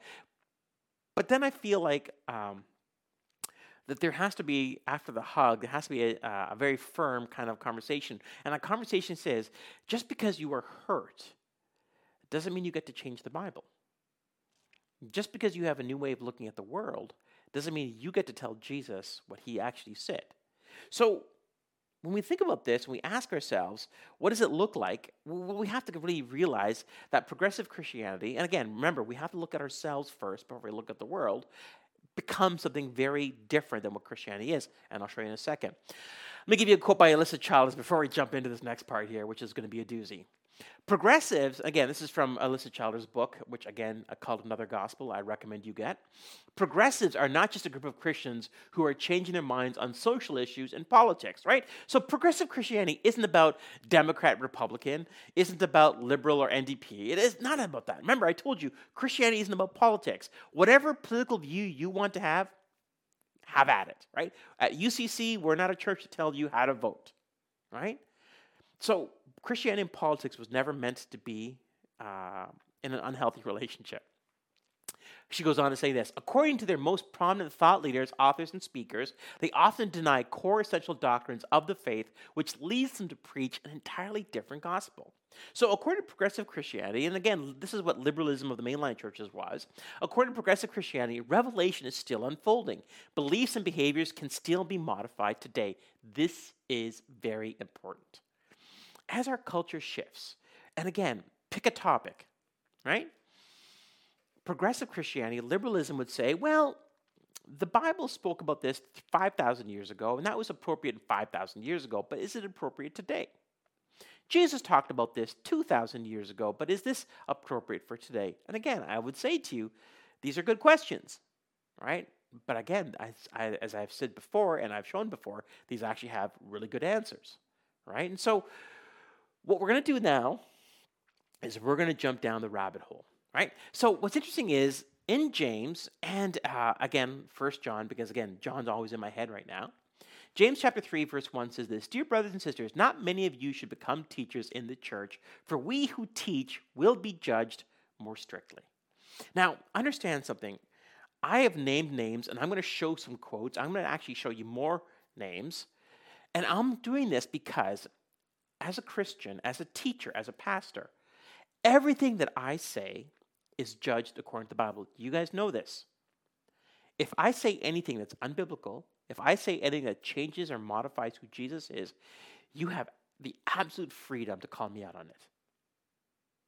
but then I feel like um, that there has to be, after the hug, there has to be a, uh, a very firm kind of conversation. And a conversation says, just because you are hurt doesn't mean you get to change the Bible. Just because you have a new way of looking at the world doesn't mean you get to tell Jesus what he actually said. So when we think about this, and we ask ourselves, what does it look like? Well, we have to really realize that progressive Christianity, and again, remember, we have to look at ourselves first before we look at the world, becomes something very different than what Christianity is. And I'll show you in a second. Let me give you a quote by Alisa Childers before we jump into this next part here, which is going to be a doozy. Progressives, again, this is from Alisa Childers' book, which again, called Another Gospel, I recommend you get. Progressives are not just a group of Christians who are changing their minds on social issues and politics, right? So progressive Christianity isn't about Democrat, Republican, isn't about liberal or NDP. It is not about that. Remember, I told you, Christianity isn't about politics. Whatever political view you want to have, have at it, right? At UCC, we're not a church to tell you how to vote, right? So Christianity and politics was never meant to be uh, in an unhealthy relationship. She goes on to say this according to their most prominent thought leaders, authors, and speakers, they often deny core essential doctrines of the faith, which leads them to preach an entirely different gospel. So, according to progressive Christianity, and again, this is what liberalism of the mainline churches was, according to progressive Christianity, revelation is still unfolding. Beliefs and behaviors can still be modified today. This is very important as our culture shifts, and again, pick a topic, right? Progressive Christianity, liberalism would say, well, the Bible spoke about this 5,000 years ago, and that was appropriate 5,000 years ago, but is it appropriate today? Jesus talked about this 2,000 years ago, but is this appropriate for today? And again, I would say to you, these are good questions, right? But again, as, I, as I've said before and I've shown before, these actually have really good answers, right? And so what we're going to do now is we're going to jump down the rabbit hole, right? So what's interesting is in James and uh, again First John, because again John's always in my head right now. James chapter 3 verse 1 says this, "Dear brothers and sisters, not many of you should become teachers in the church, for we who teach will be judged more strictly." Now, understand something. I have named names and I'm going to show some quotes. I'm going to actually show you more names. And I'm doing this because as a Christian, as a teacher, as a pastor, everything that I say is judged according to the Bible. You guys know this. If I say anything that's unbiblical, if I say anything that changes or modifies who Jesus is, you have the absolute freedom to call me out on it.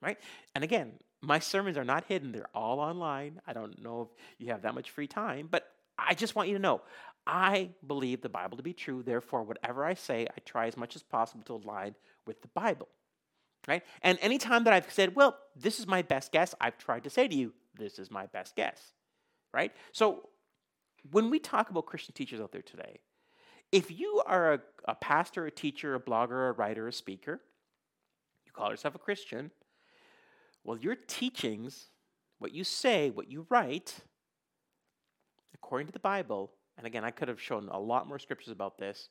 Right? And again, my sermons are not hidden, they're all online. I don't know if you have that much free time, but I just want you to know I believe the Bible to be true. Therefore, whatever I say, I try as much as possible to align with the Bible. Right? And anytime that I've said, well, this is my best guess, I've tried to say to you, this is my best guess. Right? So when we talk about Christian teachers out there today, if you are a, a pastor, a teacher, a blogger, a writer, a speaker, you call yourself a Christian, well, your teachings, what you say, what you write, according to the Bible, and again, I could have shown a lot more scriptures about this,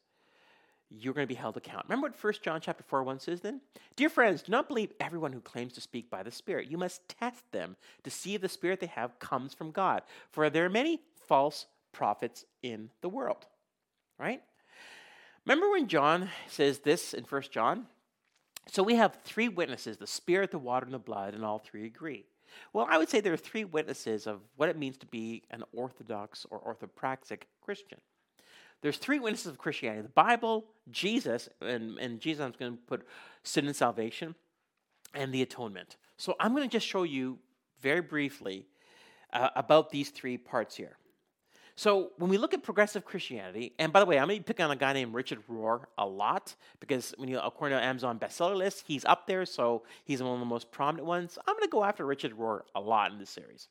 you're going to be held account. Remember what 1 John chapter 4 1 says then? Dear friends, do not believe everyone who claims to speak by the Spirit. You must test them to see if the Spirit they have comes from God. For there are many false prophets in the world. Right? Remember when John says this in 1 John? So we have three witnesses the Spirit, the water, and the blood, and all three agree. Well, I would say there are three witnesses of what it means to be an orthodox or orthopraxic Christian. There's three witnesses of Christianity the Bible, Jesus, and, and Jesus, I'm going to put sin and salvation, and the atonement. So I'm going to just show you very briefly uh, about these three parts here. So when we look at progressive Christianity, and by the way, I'm going to pick on a guy named Richard Rohr a lot because when you according to Amazon bestseller list, he's up there, so he's one of the most prominent ones. I'm going to go after Richard Rohr a lot in this series.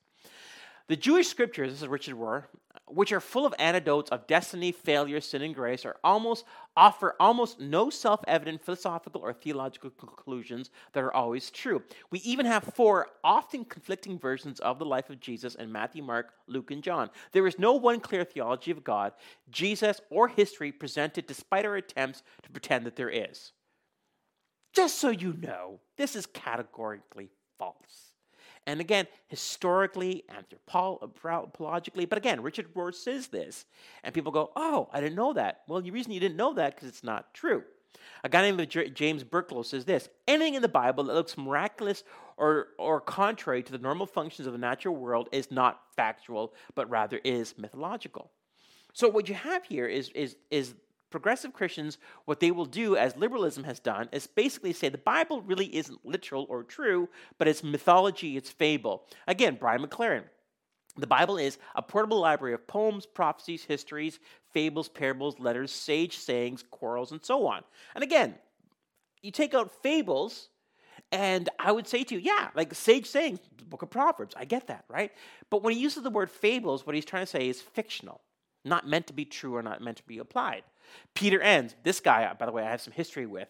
The Jewish scriptures, this is Richard Rohr, which are full of anecdotes of destiny, failure, sin, and grace, are almost offer almost no self-evident philosophical or theological conclusions that are always true. We even have four often conflicting versions of the life of Jesus in Matthew, Mark, Luke, and John. There is no one clear theology of God, Jesus, or history presented despite our attempts to pretend that there is. Just so you know, this is categorically false. And again, historically, anthropologically, but again, Richard Rohr says this, and people go, oh, I didn't know that. Well, the reason you didn't know that because it's not true. A guy named James Burklow says this anything in the Bible that looks miraculous or, or contrary to the normal functions of the natural world is not factual, but rather is mythological. So what you have here is, is, is progressive Christians, what they will do, as liberalism has done, is basically say the Bible really isn't literal or true, but it's mythology, it's fable. Again, Brian McLaren. The Bible is a portable library of poems, prophecies, histories, fables, parables, letters, sage sayings, quarrels, and so on. And again, you take out fables, and I would say to you, yeah, like sage sayings, the book of Proverbs, I get that, right? But when he uses the word fables, what he's trying to say is fictional, not meant to be true or not meant to be applied. Peter Enns, this guy, uh, by the way, I have some history with.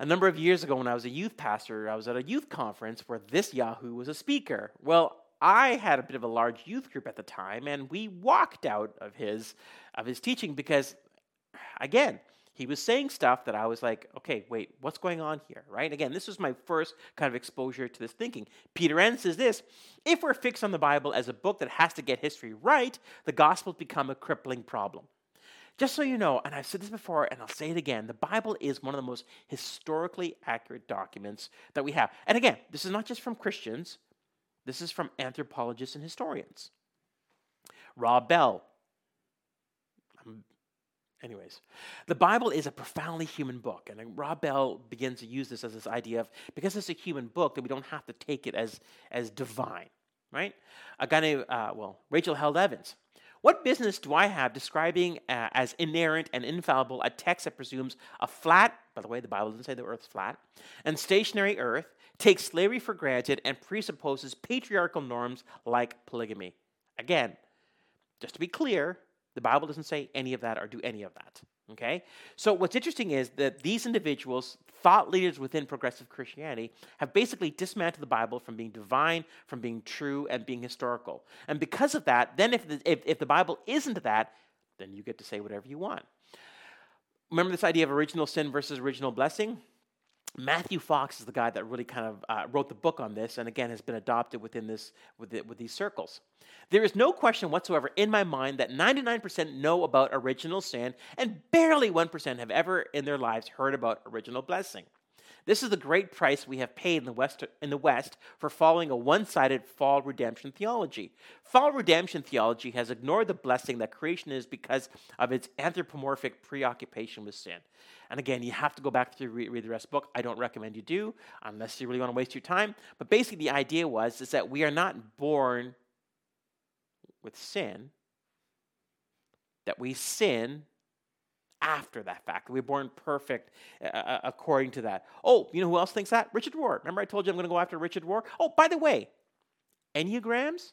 A number of years ago, when I was a youth pastor, I was at a youth conference where this Yahoo was a speaker. Well, I had a bit of a large youth group at the time, and we walked out of his of his teaching because, again, he was saying stuff that I was like, okay, wait, what's going on here, right? Again, this was my first kind of exposure to this thinking. Peter Enns says this if we're fixed on the Bible as a book that has to get history right, the Gospels become a crippling problem. Just so you know, and I've said this before and I'll say it again, the Bible is one of the most historically accurate documents that we have. And again, this is not just from Christians, this is from anthropologists and historians. Rob Bell. Um, anyways, the Bible is a profoundly human book. And Rob Bell begins to use this as this idea of because it's a human book, that we don't have to take it as, as divine, right? A guy named, uh, well, Rachel Held Evans what business do I have describing uh, as inerrant and infallible a text that presumes a flat, by the way, the Bible doesn't say the earth's flat, and stationary earth, takes slavery for granted, and presupposes patriarchal norms like polygamy? Again, just to be clear, the Bible doesn't say any of that or do any of that. Okay? So, what's interesting is that these individuals, thought leaders within progressive Christianity, have basically dismantled the Bible from being divine, from being true, and being historical. And because of that, then if the, if, if the Bible isn't that, then you get to say whatever you want. Remember this idea of original sin versus original blessing? Matthew Fox is the guy that really kind of uh, wrote the book on this, and again has been adopted within this with, the, with these circles. There is no question whatsoever in my mind that 99% know about original sin, and barely 1% have ever in their lives heard about original blessing. This is the great price we have paid in the West, in the West for following a one sided fall redemption theology. Fall redemption theology has ignored the blessing that creation is because of its anthropomorphic preoccupation with sin. And again, you have to go back to read, read the rest of the book. I don't recommend you do unless you really want to waste your time. But basically, the idea was is that we are not born with sin, that we sin after that fact. We're born perfect uh, uh, according to that. Oh, you know who else thinks that? Richard Rohr. Remember I told you I'm going to go after Richard Rohr? Oh, by the way, Enneagrams?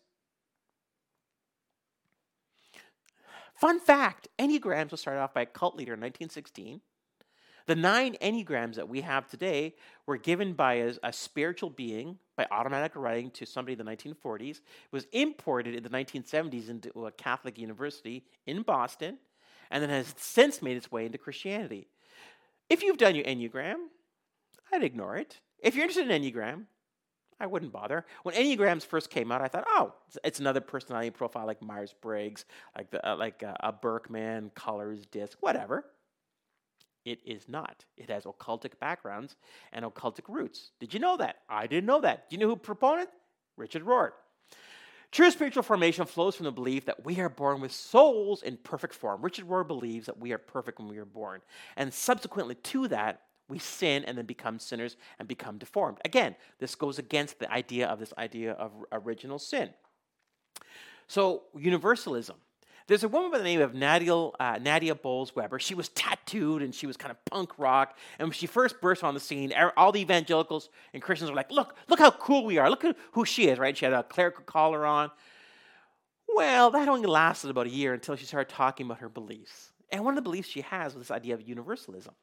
Fun fact Enneagrams was started off by a cult leader in 1916. The nine Enneagrams that we have today were given by a, a, spiritual being by automatic writing to somebody in the 1940s. It was imported in the 1970s into a Catholic university in Boston and then has since made its way into Christianity. If you've done your Enneagram, I'd ignore it. If you're interested in Enneagram, I wouldn't bother. When Enneagrams first came out, I thought, oh, it's another personality profile like Myers Briggs, like the, uh, like a, a Birkman, Colors, Disc, whatever. It is not. It has occultic backgrounds and occultic roots. Did you know that? I didn't know that. Do you know who proponent? Richard Rohr. True spiritual formation flows from the belief that we are born with souls in perfect form. Richard Rohr believes that we are perfect when we are born. And subsequently to that, we sin and then become sinners and become deformed. Again, this goes against the idea of this idea of original sin. So, universalism. There's a woman by the name of Nadia, uh, Nadia Bolz-Weber. She was tattooed and she was kind of punk rock. And when she first burst on the scene, all the evangelicals and Christians were like, look, look how cool we are. Look who she is, right? She had a clerical collar on. Well, that only lasted about a year until she started talking about her beliefs. And one of the beliefs she has was this idea of universalism.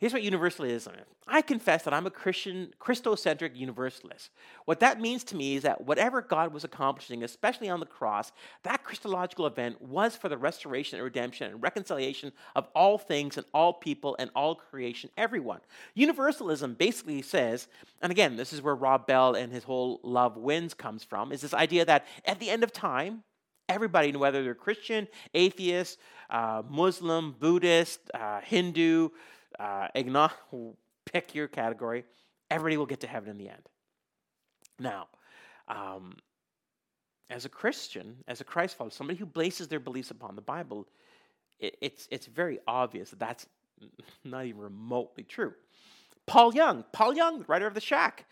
Here's what universalism is. I confess that I'm a Christian, Christocentric universalist. What that means to me is that whatever God was accomplishing, especially on the cross, that Christological event was for the restoration and redemption and reconciliation of all things and all people and all creation, everyone. Universalism basically says, and again, this is where Rob Bell and his whole love wins comes from, is this idea that at the end of time, everybody, whether they're Christian, atheist, uh, Muslim, Buddhist, uh, Hindu, uh, pick your category. Everybody will get to heaven in the end. Now, um, as a Christian, as a Christ follower, somebody who bases their beliefs upon the Bible, it, it's it's very obvious that that's not even remotely true. Paul Young, Paul Young, writer of The Shack.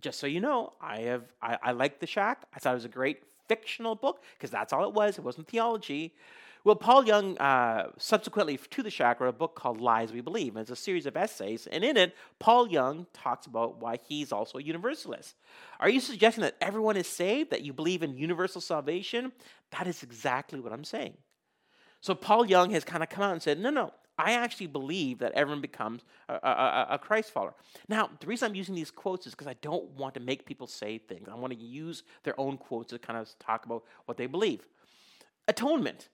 Just so you know, I have I, I The Shack. I thought it was a great fictional book because that's all it was. It wasn't theology. Well, Paul Young uh, subsequently to the wrote a book called Lies We Believe. And it's a series of essays, and in it, Paul Young talks about why he's also a universalist. Are you suggesting that everyone is saved, that you believe in universal salvation? That is exactly what I'm saying. So Paul Young has kind of come out and said, no, no, I actually believe that everyone becomes a, a, a, Christ follower. Now, the reason I'm using these quotes is because I don't want to make people say things. I want to use their own quotes to kind of talk about what they believe. Atonement.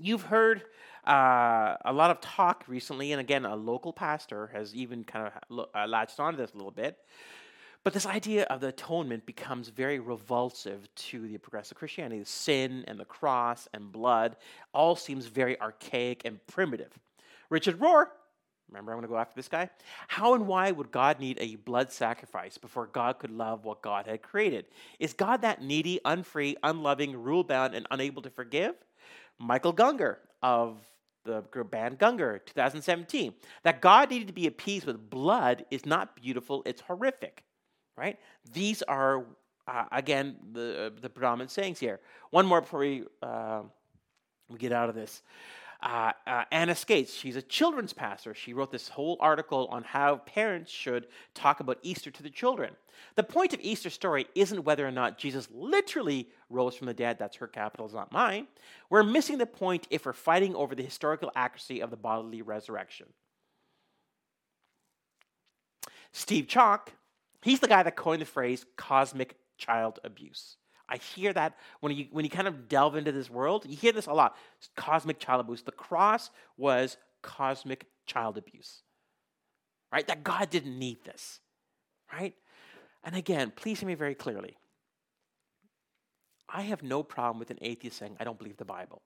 You've heard uh, a lot of talk recently, and again, a local pastor has even kind of uh, latched onto this a little bit. But this idea of the atonement becomes very revulsive to the progressive Christianity. Sin and the cross and blood all seems very archaic and primitive. Richard Rohr, remember I'm going to go after this guy? How and why would God need a blood sacrifice before God could love what God had created? Is God that needy, unfree, unloving, rule bound, and unable to forgive? Michael Gungor of the band Gungor, 2017. That God needed to be appeased with blood is not beautiful, it's horrific, right? These are, uh, again, the, the predominant sayings here. One more before we, uh, we get out of this. Uh, uh, Anna Skates, she's a children's pastor. She wrote this whole article on how parents should talk about Easter to the children. The point of Easter story isn't whether or not Jesus literally rose from the dead. That's her capital, not mine. We're missing the point if we're fighting over the historical accuracy of the bodily resurrection. Steve Chalke, he's the guy that coined the phrase cosmic child abuse. I hear that when you when you kind of delve into this world, you hear this a lot. Cosmic child abuse. The cross was cosmic child abuse. Right? That God didn't need this. Right? And again, please hear me very clearly. I have no problem with an atheist saying, I don't believe the Bible.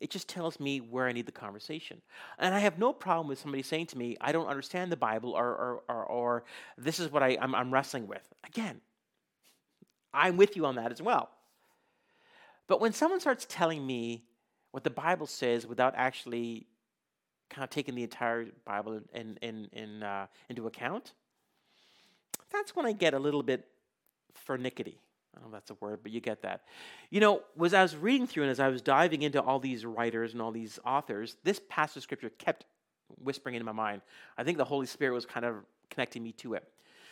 It just tells me where I need the conversation. And I have no problem with somebody saying to me, I don't understand the Bible or, or, or, or this is what I, I'm, I'm wrestling with. Again, I'm with you on that as well. But when someone starts telling me what the Bible says without actually kind of taking the entire Bible in, in, in, uh, into account, that's when I get a little bit fernickety. I don't know if that's a word, but you get that. You know, was I was reading through and as I was diving into all these writers and all these authors, this passage of scripture kept whispering into my mind. I think the Holy Spirit was kind of connecting me to it.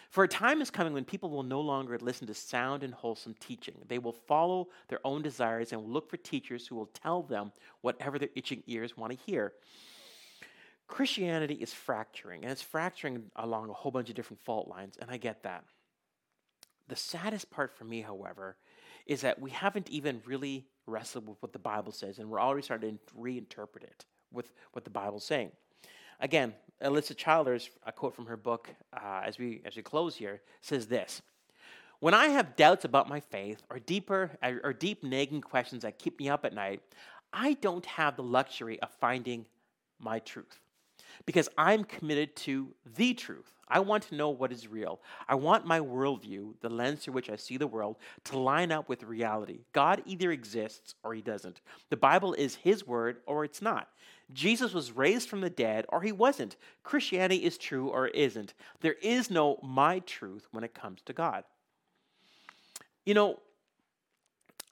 For a time is coming when people will no longer listen to sound and wholesome teaching. They will follow their own desires and will look for teachers who will tell them whatever their itching ears want to hear. Christianity is fracturing, and it's fracturing along a whole bunch of different fault lines, and I get that. The saddest part for me, however, is that we haven't even really wrestled with what the Bible says, and we're already starting to reinterpret it with what the Bible's saying. Again, Alisa Childers, a quote from her book uh, as, we, as we close here, says this When I have doubts about my faith or deeper or deep nagging questions that keep me up at night, I don't have the luxury of finding my truth because I'm committed to the truth. I want to know what is real. I want my worldview, the lens through which I see the world, to line up with reality. God either exists or he doesn't. The Bible is his word or it's not. Jesus was raised from the dead or he wasn't. Christianity is true or isn't. There is no my truth when it comes to God. You know,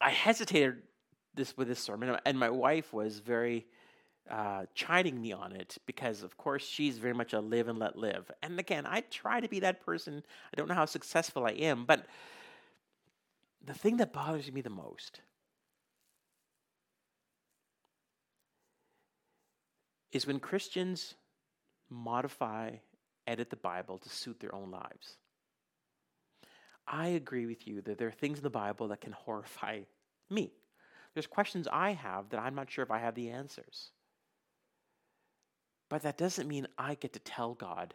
I hesitated this with this sermon, and my wife was very uh, chiding me on it because, of course, she's very much a live and let live. And again, I try to be that person. I don't know how successful I am, but the thing that bothers me the most is when Christians modify, edit the Bible to suit their own lives. I agree with you that there are things in the Bible that can horrify me. There's questions I have that I'm not sure if I have the answers. But that doesn't mean I get to tell God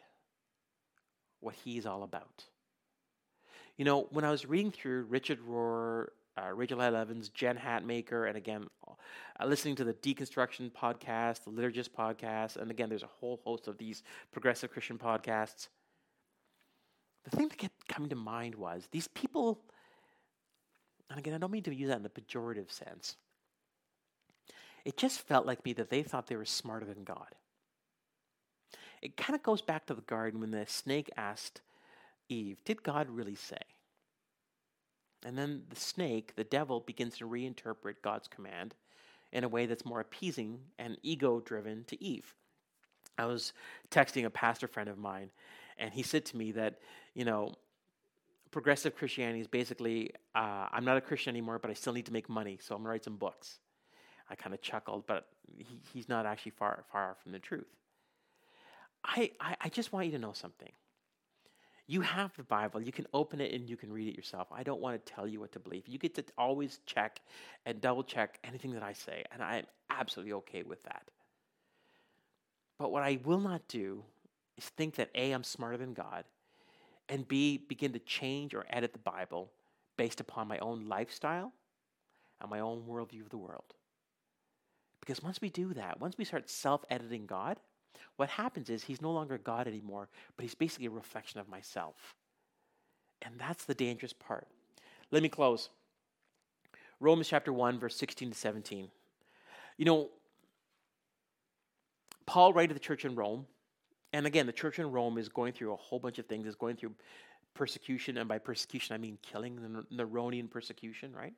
what He's all about. You know, when I was reading through Richard Rohr uh, Rachel Held Evans, Jen Hatmaker, and again, uh, listening to the Deconstruction podcast, the Liturgist podcast, and again, there's a whole host of these progressive Christian podcasts. The thing that kept coming to mind was these people, and again, I don't mean to use that in a pejorative sense. It just felt like me that they thought they were smarter than God. It kind of goes back to the garden when the snake asked Eve, Did God really say? And then the snake, the devil, begins to reinterpret God's command in a way that's more appeasing and ego driven to Eve. I was texting a pastor friend of mine, and he said to me that, you know, progressive Christianity is basically uh, I'm not a Christian anymore, but I still need to make money, so I'm going to write some books. I kind of chuckled, but he, he's not actually far, far from the truth. I, I, I just want you to know something. You have the Bible. You can open it and you can read it yourself. I don't want to tell you what to believe. You get to always check and double check anything that I say, and I'm absolutely okay with that. But what I will not do is think that A, I'm smarter than God, and B, begin to change or edit the Bible based upon my own lifestyle and my own worldview of the world. Because once we do that, once we start self editing God, what happens is he's no longer God anymore, but he's basically a reflection of myself. And that's the dangerous part. Let me close. Romans chapter 1, verse 16 to 17. You know, Paul writing to the church in Rome, and again, the church in Rome is going through a whole bunch of things. is going through persecution, and by persecution, I mean killing, the Neronian persecution, right?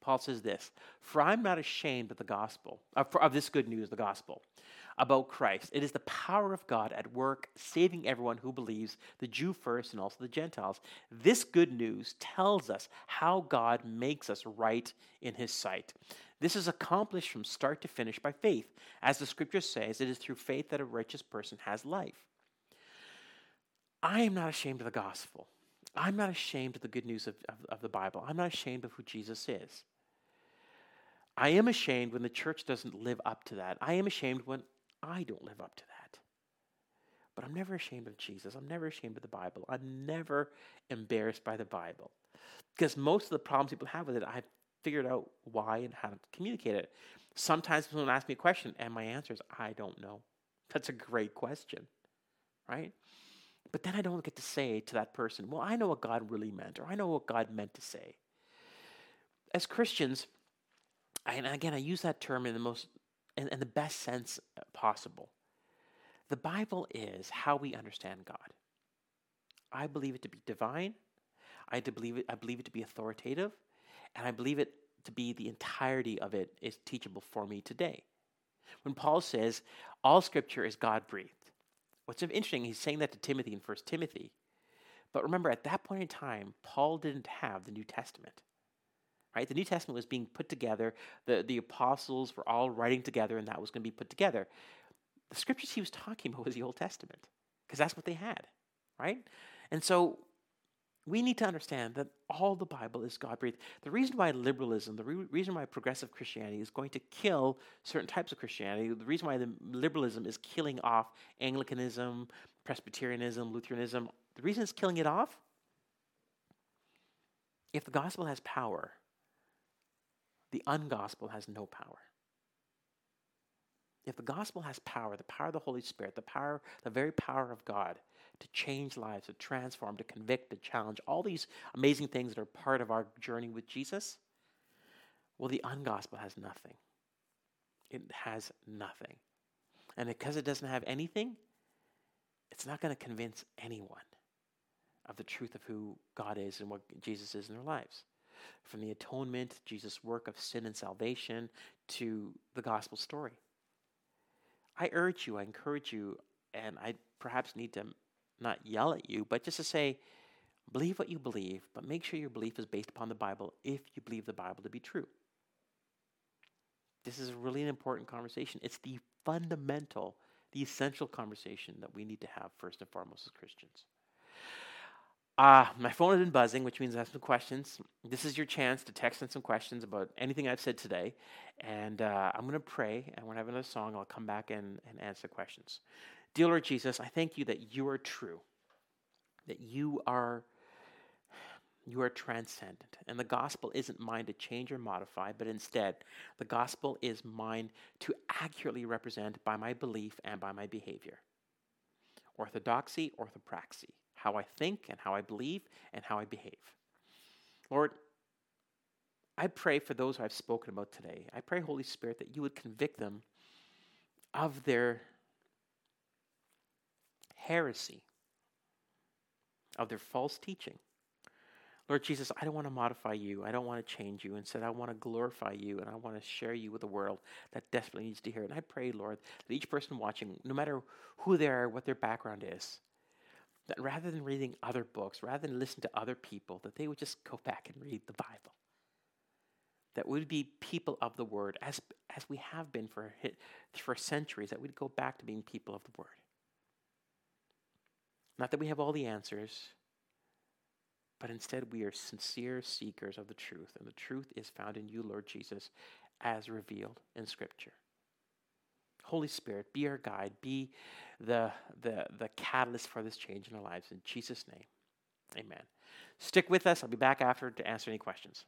Paul says this For I'm not ashamed of the gospel, uh, of, of this good news, the gospel about Christ. It is the power of God at work, saving everyone who believes, the Jew first and also the Gentiles. This good news tells us how God makes us right in his sight. This is accomplished from start to finish by faith. As the scripture says, it is through faith that a righteous person has life. I am not ashamed of the gospel. I'm not ashamed of the good news of, of, of the Bible. I'm not ashamed of who Jesus is. I am ashamed when the church doesn't live up to that. I am ashamed when I don't live up to that. But I'm never ashamed of Jesus. I'm never ashamed of the Bible. I'm never embarrassed by the Bible. Because most of the problems people have with it, I've figured out why and how to communicate it. Sometimes someone asks me a question, and my answer is, I don't know. That's a great question, right? But then I don't get to say to that person, well, I know what God really meant, or I know what God meant to say. As Christians, and again, I use that term in the most in, in the best sense possible. The Bible is how we understand God. I believe it to be divine. I believe it. I believe it to be authoritative, and I believe it to be the entirety of it is teachable for me today. When Paul says all Scripture is God breathed, what's interesting, he's saying that to Timothy in First Timothy. But remember, at that point in time, Paul didn't have the New Testament. Right? The New Testament was being put together. The, the apostles were all writing together, and that was going to be put together. The scriptures he was talking about was the Old Testament, because that's what they had. Right? And so we need to understand that all the Bible is God breathed. The reason why liberalism, the re- reason why progressive Christianity is going to kill certain types of Christianity, the reason why the liberalism is killing off Anglicanism, Presbyterianism, Lutheranism, the reason it's killing it off, if the gospel has power, the ungospel has no power. If the gospel has power, the power of the Holy Spirit, the power, the very power of God to change lives, to transform, to convict, to challenge, all these amazing things that are part of our journey with Jesus, well, the ungospel has nothing. It has nothing. And because it doesn't have anything, it's not going to convince anyone of the truth of who God is and what Jesus is in their lives. From the atonement, Jesus' work of sin and salvation, to the gospel story. I urge you, I encourage you, and I perhaps need to not yell at you, but just to say, believe what you believe, but make sure your belief is based upon the Bible if you believe the Bible to be true. This is really an important conversation. It's the fundamental, the essential conversation that we need to have first and foremost as Christians. Uh, my phone has been buzzing, which means I have some questions. This is your chance to text in some questions about anything I've said today. And uh, I'm going to pray, and when I have another song, I'll come back and, and answer questions. Dear Lord Jesus, I thank you that you are true, that you are you are transcendent. And the gospel isn't mine to change or modify, but instead, the gospel is mine to accurately represent by my belief and by my behavior. Orthodoxy, orthopraxy how I think and how I believe and how I behave. Lord, I pray for those I've spoken about today. I pray, Holy Spirit, that you would convict them of their heresy, of their false teaching. Lord Jesus, I don't want to modify you. I don't want to change you. Instead, I want to glorify you and I want to share you with the world that desperately needs to hear it. And I pray, Lord, that each person watching, no matter who they are, what their background is, that rather than reading other books, rather than listen to other people, that they would just go back and read the Bible. That we would be people of the Word, as, as we have been for, for centuries, that we'd go back to being people of the Word. Not that we have all the answers, but instead we are sincere seekers of the truth, and the truth is found in you, Lord Jesus, as revealed in Scripture. Holy Spirit, be our guide, be the, the, the catalyst for this change in our lives. In Jesus' name, amen. Stick with us. I'll be back after to answer any questions.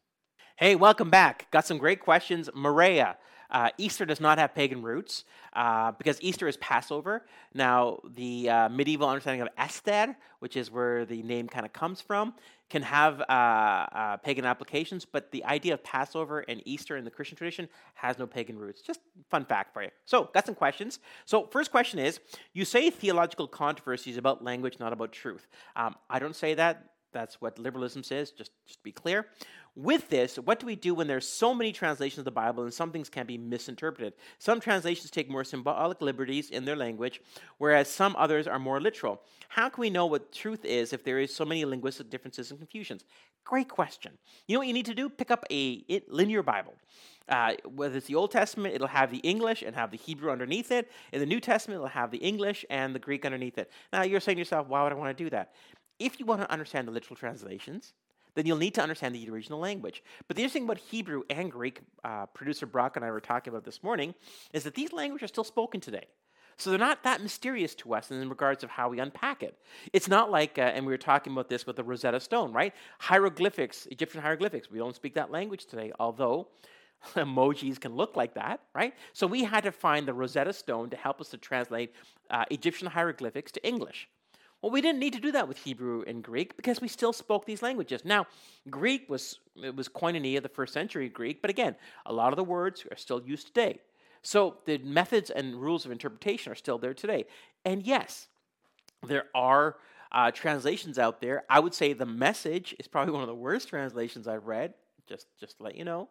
Hey, welcome back. Got some great questions. Maria, uh, Easter does not have pagan roots uh, because Easter is Passover. Now, the uh, medieval understanding of Eostre, which is where the name kind of comes from, can have uh, uh, pagan applications, but the idea of Passover and Easter in the Christian tradition has no pagan roots. Just fun fact for you. So, got some questions. So, first question is You say theological controversies about language, not about truth. Um, I don't say that. That's what liberalism says, just, just to be clear. With this, what do we do when there's so many translations of the Bible and some things can be misinterpreted? Some translations take more symbolic liberties in their language, whereas some others are more literal. How can we know what truth is if there is so many linguistic differences and confusions? Great question. You know what you need to do? Pick up a linear Bible. Uh, whether it's the Old Testament, it'll have the English and have the Hebrew underneath it. In the New Testament, it'll have the English and the Greek underneath it. Now, you're saying to yourself, why would I want to do that? If you want to understand the literal translations, then you'll need to understand the original language. But the interesting thing about Hebrew and Greek, uh, producer Brock and I were talking about this morning, is that these languages are still spoken today. So they're not that mysterious to us in regards of how we unpack it. It's not like, uh, and we were talking about this with the Rosetta Stone, right? Hieroglyphics, Egyptian hieroglyphics. We don't speak that language today, although emojis can look like that, right? So we had to find the Rosetta Stone to help us to translate uh, Egyptian hieroglyphics to English. Well, we didn't need to do that with Hebrew and Greek because we still spoke these languages. Now, Greek was it was koinonia, the first century Greek, but again, a lot of the words are still used today. So the methods and rules of interpretation are still there today. And yes, there are uh, translations out there. I would say the message is probably one of the worst translations I've read. Just, just to let you know.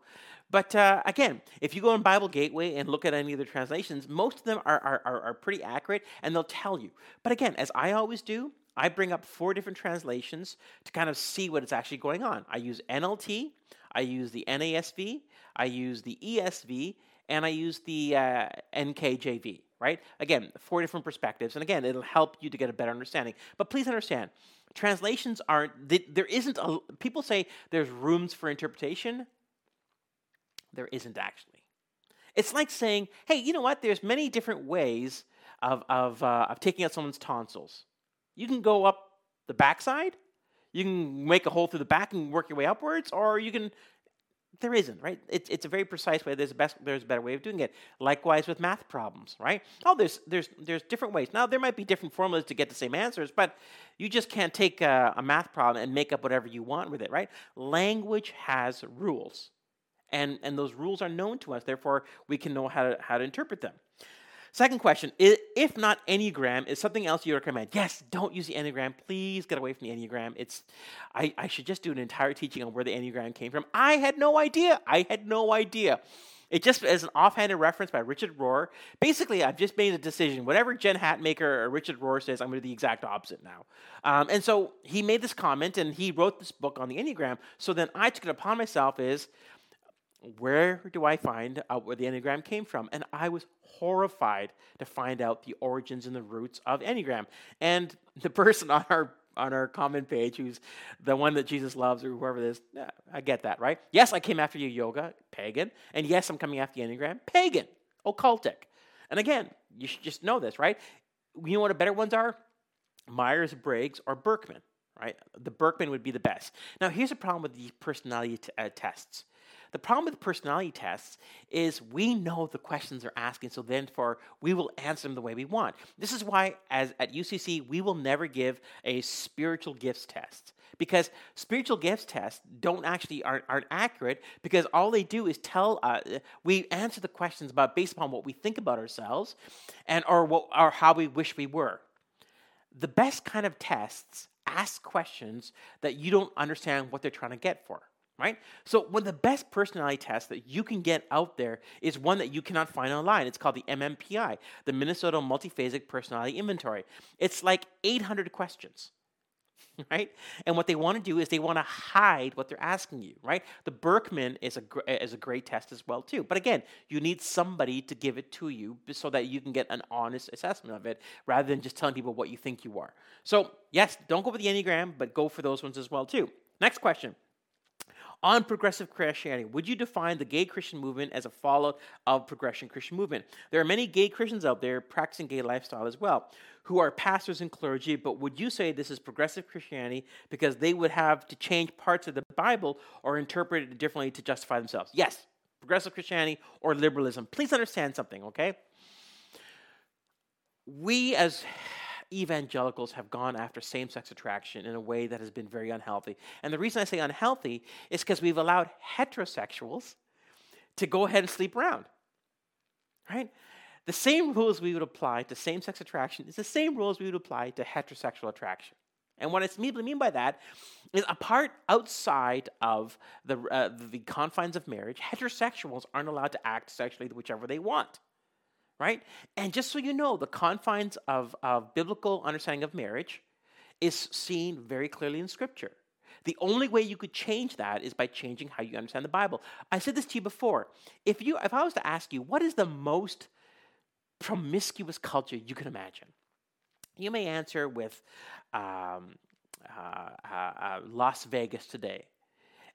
But uh, again, if you go on Bible Gateway and look at any of the translations, most of them are, are, are, are pretty accurate and they'll tell you. But again, as I always do, I bring up four different translations to kind of see what is actually going on. I use NLT, I use the NASB, I use the ESV, and I use the uh, NKJV, right? Again, four different perspectives. And again, it'll help you to get a better understanding. But please understand, translations aren't, there isn't, a, people say there's rooms for interpretation. There isn't actually. It's like saying, hey, you know what? There's many different ways of, of, uh, of taking out someone's tonsils. You can go up the backside, you can make a hole through the back and work your way upwards, or you can there isn't, right? It's, it's a very precise way. There's a best, there's a better way of doing it. Likewise with math problems, right? Oh, there's there's there's different ways. Now there might be different formulas to get the same answers, but you just can't take a, a math problem and make up whatever you want with it, right? Language has rules, and and those rules are known to us. Therefore, we can know how to how to interpret them. Second question if not Enneagram, is something else you recommend? Yes, don't use the Enneagram. Please get away from the Enneagram. It's, I, I should just do an entire teaching on where the Enneagram came from. I had no idea. I had no idea. It just as an offhanded reference by Richard Rohr. Basically, I've just made a decision. Whatever Jen Hatmaker or Richard Rohr says, I'm going to do the exact opposite now. Um, and so he made this comment and he wrote this book on the Enneagram. So then I took it upon myself is where do I find out where the Enneagram came from? And I was horrified to find out the origins and the roots of Enneagram. And the person on our on our comment page who's the one that Jesus loves or whoever it is, yeah, I get that, right? Yes, I came after you, yoga, pagan. And yes, I'm coming after the Enneagram, pagan, occultic. And again, you should just know this, right? You know what the better ones are? Myers Briggs or Birkman, right? The Birkman would be the best. Now, here's a problem with these personality t- uh, tests. The problem with personality tests is we know the questions they're asking, so therefore we will answer them the way we want. This is why, as at UCC, we will never give a spiritual gifts test because spiritual gifts tests don't actually aren't, aren't accurate because all they do is tell uh, we answer the questions about based upon what we think about ourselves and or what or how we wish we were. The best kind of tests ask questions that you don't understand what they're trying to get for right? So one of the best personality tests that you can get out there is one that you cannot find online. It's called the MMPI, the Minnesota Multiphasic Personality Inventory. It's like 800 questions. Right? And what they want to do is they want to hide what they're asking you, right? The Birkman is a, is a great test as well, too. But again, you need somebody to give it to you so that you can get an honest assessment of it rather than just telling people what you think you are. So, yes, don't go for the Enneagram, but go for those ones as well, too. Next question on progressive Christianity. Would you define the gay Christian movement as a fallout of progressive Christian movement? There are many gay Christians out there practicing gay lifestyle as well, who are pastors and clergy, but would you say this is progressive Christianity because they would have to change parts of the Bible or interpret it differently to justify themselves? Yes, progressive Christianity or liberalism. Please understand something, okay? We as evangelicals have gone after same sex attraction in a way that has been very unhealthy. And the reason I say unhealthy is because we've allowed heterosexuals to go ahead and sleep around. Right? The same rules we would apply to same sex attraction is the same rules we would apply to heterosexual attraction. And what I mean by that is, apart outside of the, uh, the confines of marriage, heterosexuals aren't allowed to act sexually whichever they want right? And just so you know, the confines of, of biblical understanding of marriage is seen very clearly in Scripture. The only way you could change that is by changing how you understand the Bible. I said this to you before. If you, if I was to ask you, what is the most promiscuous culture you can imagine? You may answer with um, uh, uh, uh, Las Vegas today.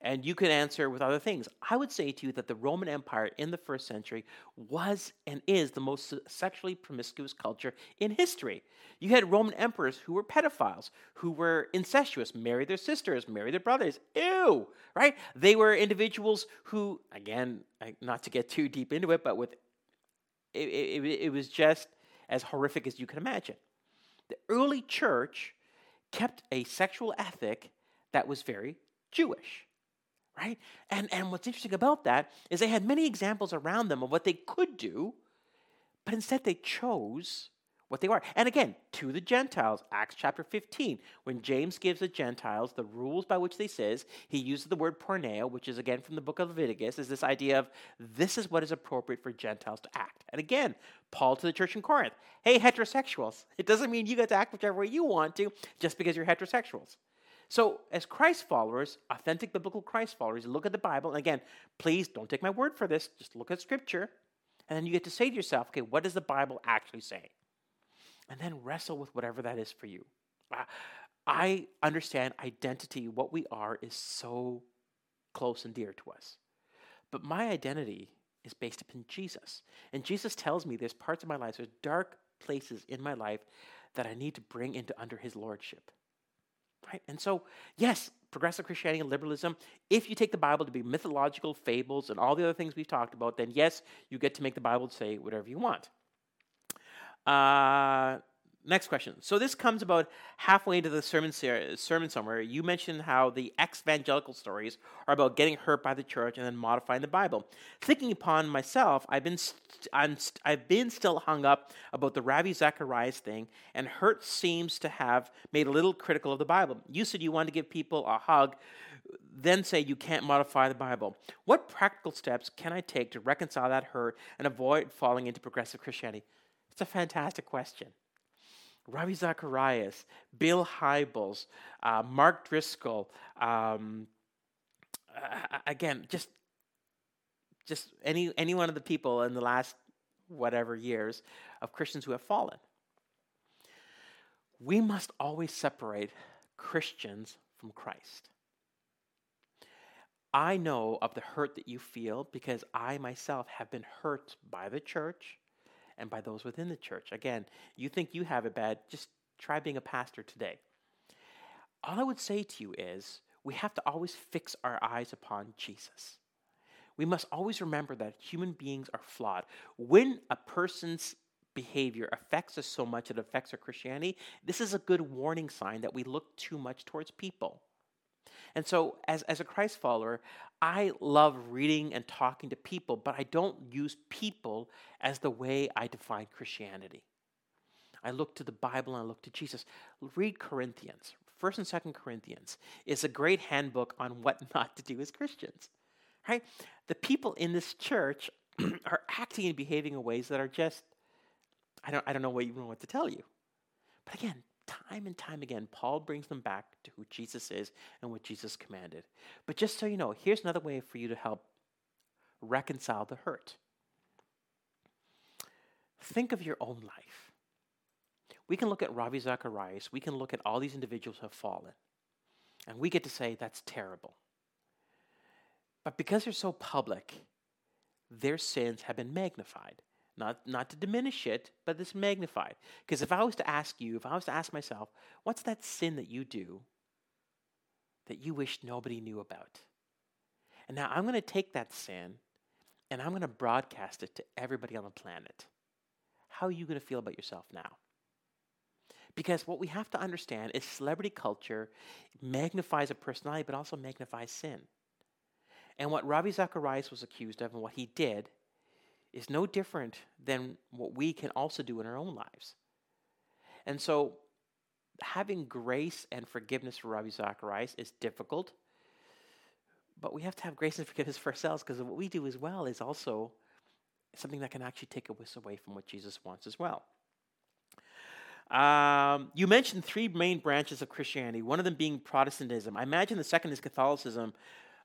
And you could answer with other things. I would say to you that the Roman Empire in the first century was and is the most sexually promiscuous culture in history. You had Roman emperors who were pedophiles, who were incestuous, married their sisters, married their brothers. Ew, right? They were individuals who, again, not to get too deep into it, but with it, it, it was just as horrific as you can imagine. The early church kept a sexual ethic that was very Jewish right? And, and what's interesting about that is they had many examples around them of what they could do, but instead they chose what they were. And again, to the Gentiles, Acts chapter 15, when James gives the Gentiles the rules by which they says, he uses the word porneia, which is again from the book of Leviticus, is this idea of this is what is appropriate for Gentiles to act. And again, Paul to the church in Corinth, hey, heterosexuals, it doesn't mean you get to act whichever way you want to just because you're heterosexuals. So, as Christ followers, authentic biblical Christ followers, look at the Bible, and again, please don't take my word for this, just look at Scripture, and then you get to say to yourself, okay, what does the Bible actually say? and then wrestle with whatever that is for you. I understand identity, what we are, is so close and dear to us. But my identity is based upon Jesus. And Jesus tells me there's parts of my life, there's dark places in my life that I need to bring into under his lordship. Right? And so, yes, progressive Christianity and liberalism, if you take the Bible to be mythological fables and all the other things we've talked about, then yes, you get to make the Bible say whatever you want. Uh, next question. So this comes about halfway into the sermon ser- sermon somewhere. You mentioned how the ex-evangelical stories are about getting hurt by the church and then modifying the Bible. Thinking upon myself, I've been st- i st- I've been still hung up about the Ravi Zacharias thing, and Hurt seems to have made a little critical of the Bible. You said you wanted to give people a hug. Then say you can't modify the Bible. What practical steps can I take to reconcile that hurt and avoid falling into progressive Christianity? It's a fantastic question. Ravi Zacharias, Bill Hybels, uh, Mark Driscoll, um, uh, again, just just any any one of the people in the last whatever years of Christians who have fallen. We must always separate Christians from Christ. I know of the hurt that you feel because I myself have been hurt by the church and by those within the church. Again, you think you have it bad, just try being a pastor today. All I would say to you is we have to always fix our eyes upon Jesus. We must always remember that human beings are flawed. When a person's behavior affects us so much it affects our Christianity, this is a good warning sign that we look too much towards people. And so, as, as a Christ follower, I love reading and talking to people, but I don't use people as the way I define Christianity. I look to the Bible and I look to Jesus. Read Corinthians. First and Second Corinthians is a great handbook on what not to do as Christians. Right? The people in this church are acting and behaving in ways that are just I don't I don't know what even what to tell you. But again, time and time again, Paul brings them back to who Jesus is and what Jesus commanded. But just so you know, here's another way for you to help reconcile the hurt. Think of your own life. We can look at Ravi Zacharias, we can look at all these individuals who have fallen, and we get to say that's terrible. But because they're so public, their sins have been magnified. Not, not to diminish it, but this magnified. Because if I was to ask you, if I was to ask myself, what's that sin that you do that you wish nobody knew about? And now I'm going to take that sin and I'm going to broadcast it to everybody on the planet. How are you going to feel about yourself now? Because what we have to understand is celebrity culture magnifies a personality, but also magnifies sin. And what Ravi Zacharias was accused of and what he did is no different than what we can also do in our own lives. And so, having grace and forgiveness for Ravi Zacharias is difficult, but we have to have grace and forgiveness for ourselves because what we do as well is also something that can actually take us away from what Jesus wants as well. Um, you mentioned three main branches of Christianity, one of them being Protestantism. I imagine the second is Catholicism.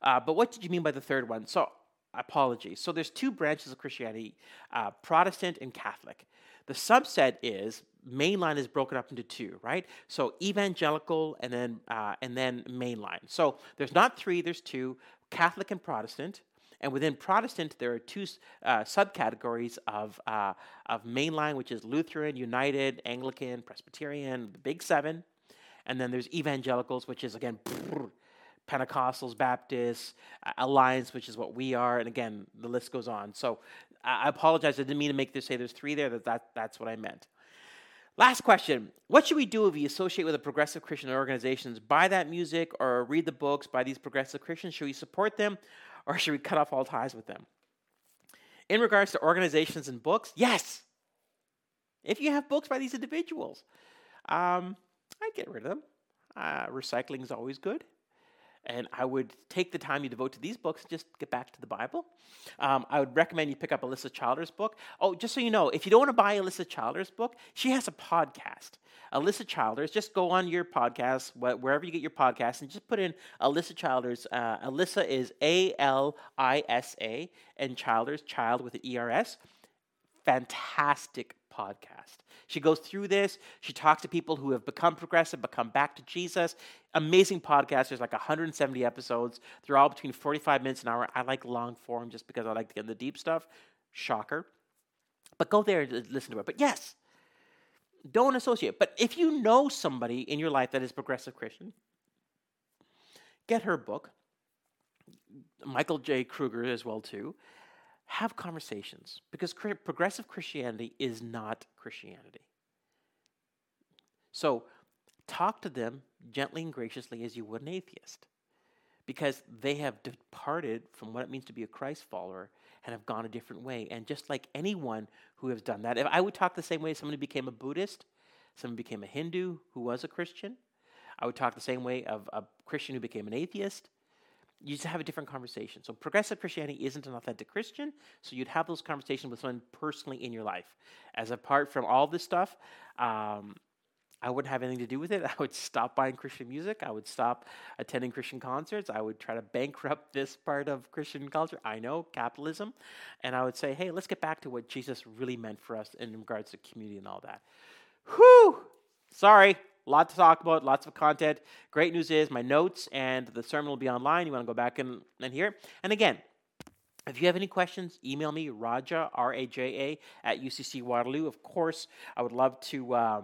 Uh, but what did you mean by the third one? So apology. So there's two branches of Christianity, uh, Protestant and Catholic. The subset is mainline is broken up into two, right? So evangelical and then uh, and then mainline. So there's not three, there's two, Catholic and Protestant. And within Protestant, there are two uh, subcategories of uh, of mainline, which is Lutheran, United, Anglican, Presbyterian, the Big Seven. And then there's evangelicals, which is again Pentecostals, Baptists, Alliance, which is what we are, and again, the list goes on. So I apologize. I didn't mean to make this say there's three there. That, that that's what I meant. Last question. What should we do if we associate with a progressive Christian organizations? Buy that music or read the books by these progressive Christians? Should we support them or should we cut off all ties with them? In regards to organizations and books, yes. If you have books by these individuals, um, I'd get rid of them. Uh, recycling is always good. And I would take the time you devote to these books and just get back to the Bible. Um, I would recommend you pick up Alisa Childers' book. Oh, just so you know, if you don't want to buy Alisa Childers' book, she has a podcast. Alisa Childers, just go on your podcast, wherever you get your podcast, and just put in Alisa Childers. Uh, Alisa is A L I S A, and Childers, child with an E R S. Fantastic podcast. She goes through this. She talks to people who have become progressive, become back to Jesus. Amazing podcast. There's like 170 episodes. They're all between 45 minutes an hour. I like long form just because I like to get in the deep stuff. Shocker. But go there and listen to it. But yes, don't associate. But if you know somebody in your life that is progressive Christian, get her book. Michael J. Kruger as well too have conversations because progressive Christianity is not Christianity. So talk to them gently and graciously as you would an atheist because they have departed from what it means to be a Christ follower and have gone a different way. And just like anyone who has done that, if I would talk the same way as who became a Buddhist, someone became a Hindu who was a Christian, I would talk the same way of a Christian who became an atheist, you just have a different conversation. So progressive Christianity isn't an authentic Christian, so you'd have those conversations with someone personally in your life. As apart from all this stuff, um, I wouldn't have anything to do with it. I would stop buying Christian music. I would stop attending Christian concerts. I would try to bankrupt this part of Christian culture. I know capitalism, and I would say, hey, let's get back to what Jesus really meant for us in regards to community and all that. Whew! Sorry, lot to talk about, lots of content. Great news is my notes and the sermon will be online. You want to go back and, and hear. And again, if you have any questions, email me, Raja, R A J A, at UCC Waterloo. Of course, I would love to. Uh,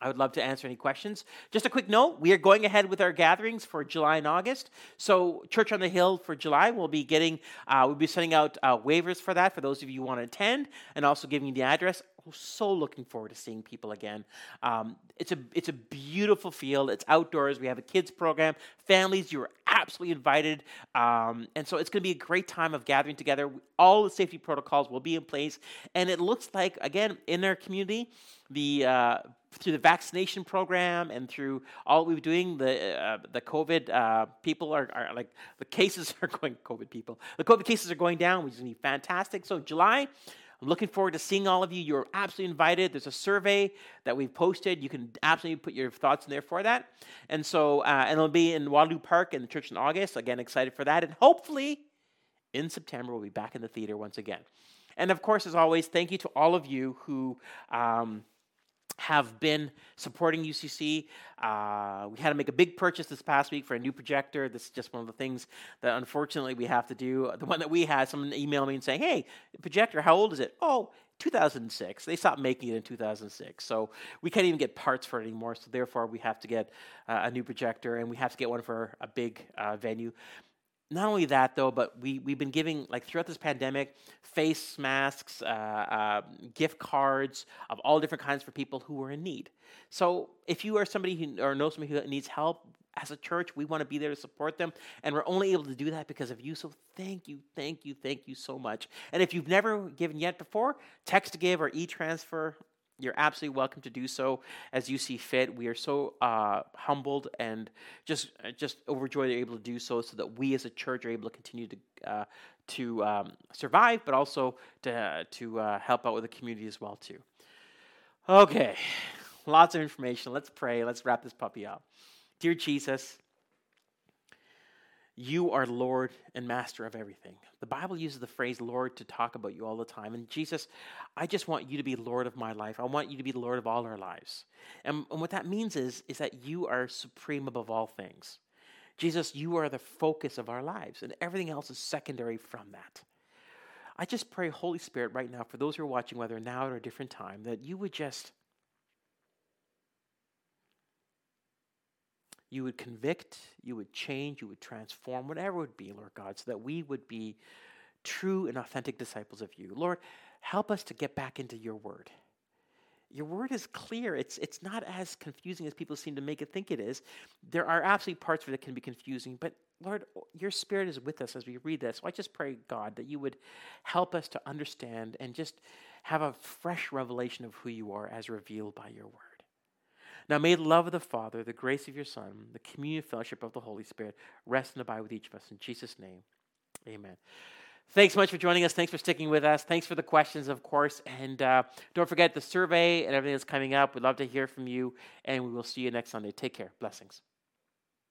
I would love to answer any questions. Just a quick note we are going ahead with our gatherings for July and August. So, Church on the Hill for July, we'll be getting, uh, we'll be sending out uh, waivers for that for those of you who want to attend and also giving you the address. So looking forward to seeing people again. Um, it's, a, it's a beautiful field. It's outdoors. We have a kids program. Families, you are absolutely invited. Um, and so it's going to be a great time of gathering together. All the safety protocols will be in place. And it looks like, again, in our community, the uh, through the vaccination program and through all we're doing, the uh, the COVID uh, people are, are like the cases are going COVID people. The COVID cases are going down, which is going to be fantastic. So July. Looking forward to seeing all of you. You're absolutely invited. There's a survey that we've posted. You can absolutely put your thoughts in there for that. And so, uh, and it'll be in Waterloo Park in the church in August. Again, excited for that. And hopefully, in September, we'll be back in the theater once again. And of course, as always, thank you to all of you who. Um, have been supporting UCC. Uh, we had to make a big purchase this past week for a new projector. This is just one of the things that unfortunately we have to do. The one that we had, someone emailed me and saying, "Hey, projector, how old is it?" Oh, 2006. They stopped making it in 2006, so we can't even get parts for it anymore. So therefore, we have to get uh, a new projector, and we have to get one for a big uh, venue not only that though but we, we've been giving like throughout this pandemic face masks uh, uh, gift cards of all different kinds for people who are in need. So if you are somebody who or know somebody who needs help as a church we want to be there to support them and we're only able to do that because of you. So thank you thank you thank you so much. And if you've never given yet before text to give or e-transfer you're absolutely welcome to do so as you see fit. We are so uh, humbled and just uh, just overjoyed they're able to do so, so that we as a church are able to continue to uh, to um, survive, but also to to uh, help out with the community as well too. Okay, lots of information. Let's pray. Let's wrap this puppy up. Dear Jesus, you are Lord and Master of everything. The Bible uses the phrase Lord to talk about you all the time. And Jesus, I just want you to be Lord of my life. I want you to be the Lord of all our lives. And, and what that means is, is that you are supreme above all things. Jesus, you are the focus of our lives, and everything else is secondary from that. I just pray, Holy Spirit, right now, for those who are watching, whether now or a different time, that you would just you would convict, you would change, you would transform, whatever it would be, Lord God, so that we would be true and authentic disciples of you. Lord, help us to get back into your word. Your word is clear. It's, it's not as confusing as people seem to make it think it is. There are absolutely parts of it that can be confusing, but Lord, your spirit is with us as we read this. So I just pray, God, that you would help us to understand and just have a fresh revelation of who you are as revealed by your word. Now may the love of the Father, the grace of your Son, the communion fellowship of the Holy Spirit rest and abide with each of us. In Jesus' name, amen. Thanks so much for joining us. Thanks for sticking with us. Thanks for the questions, of course. And uh, don't forget the survey and everything that's coming up. We'd love to hear from you. And we will see you next Sunday. Take care. Blessings.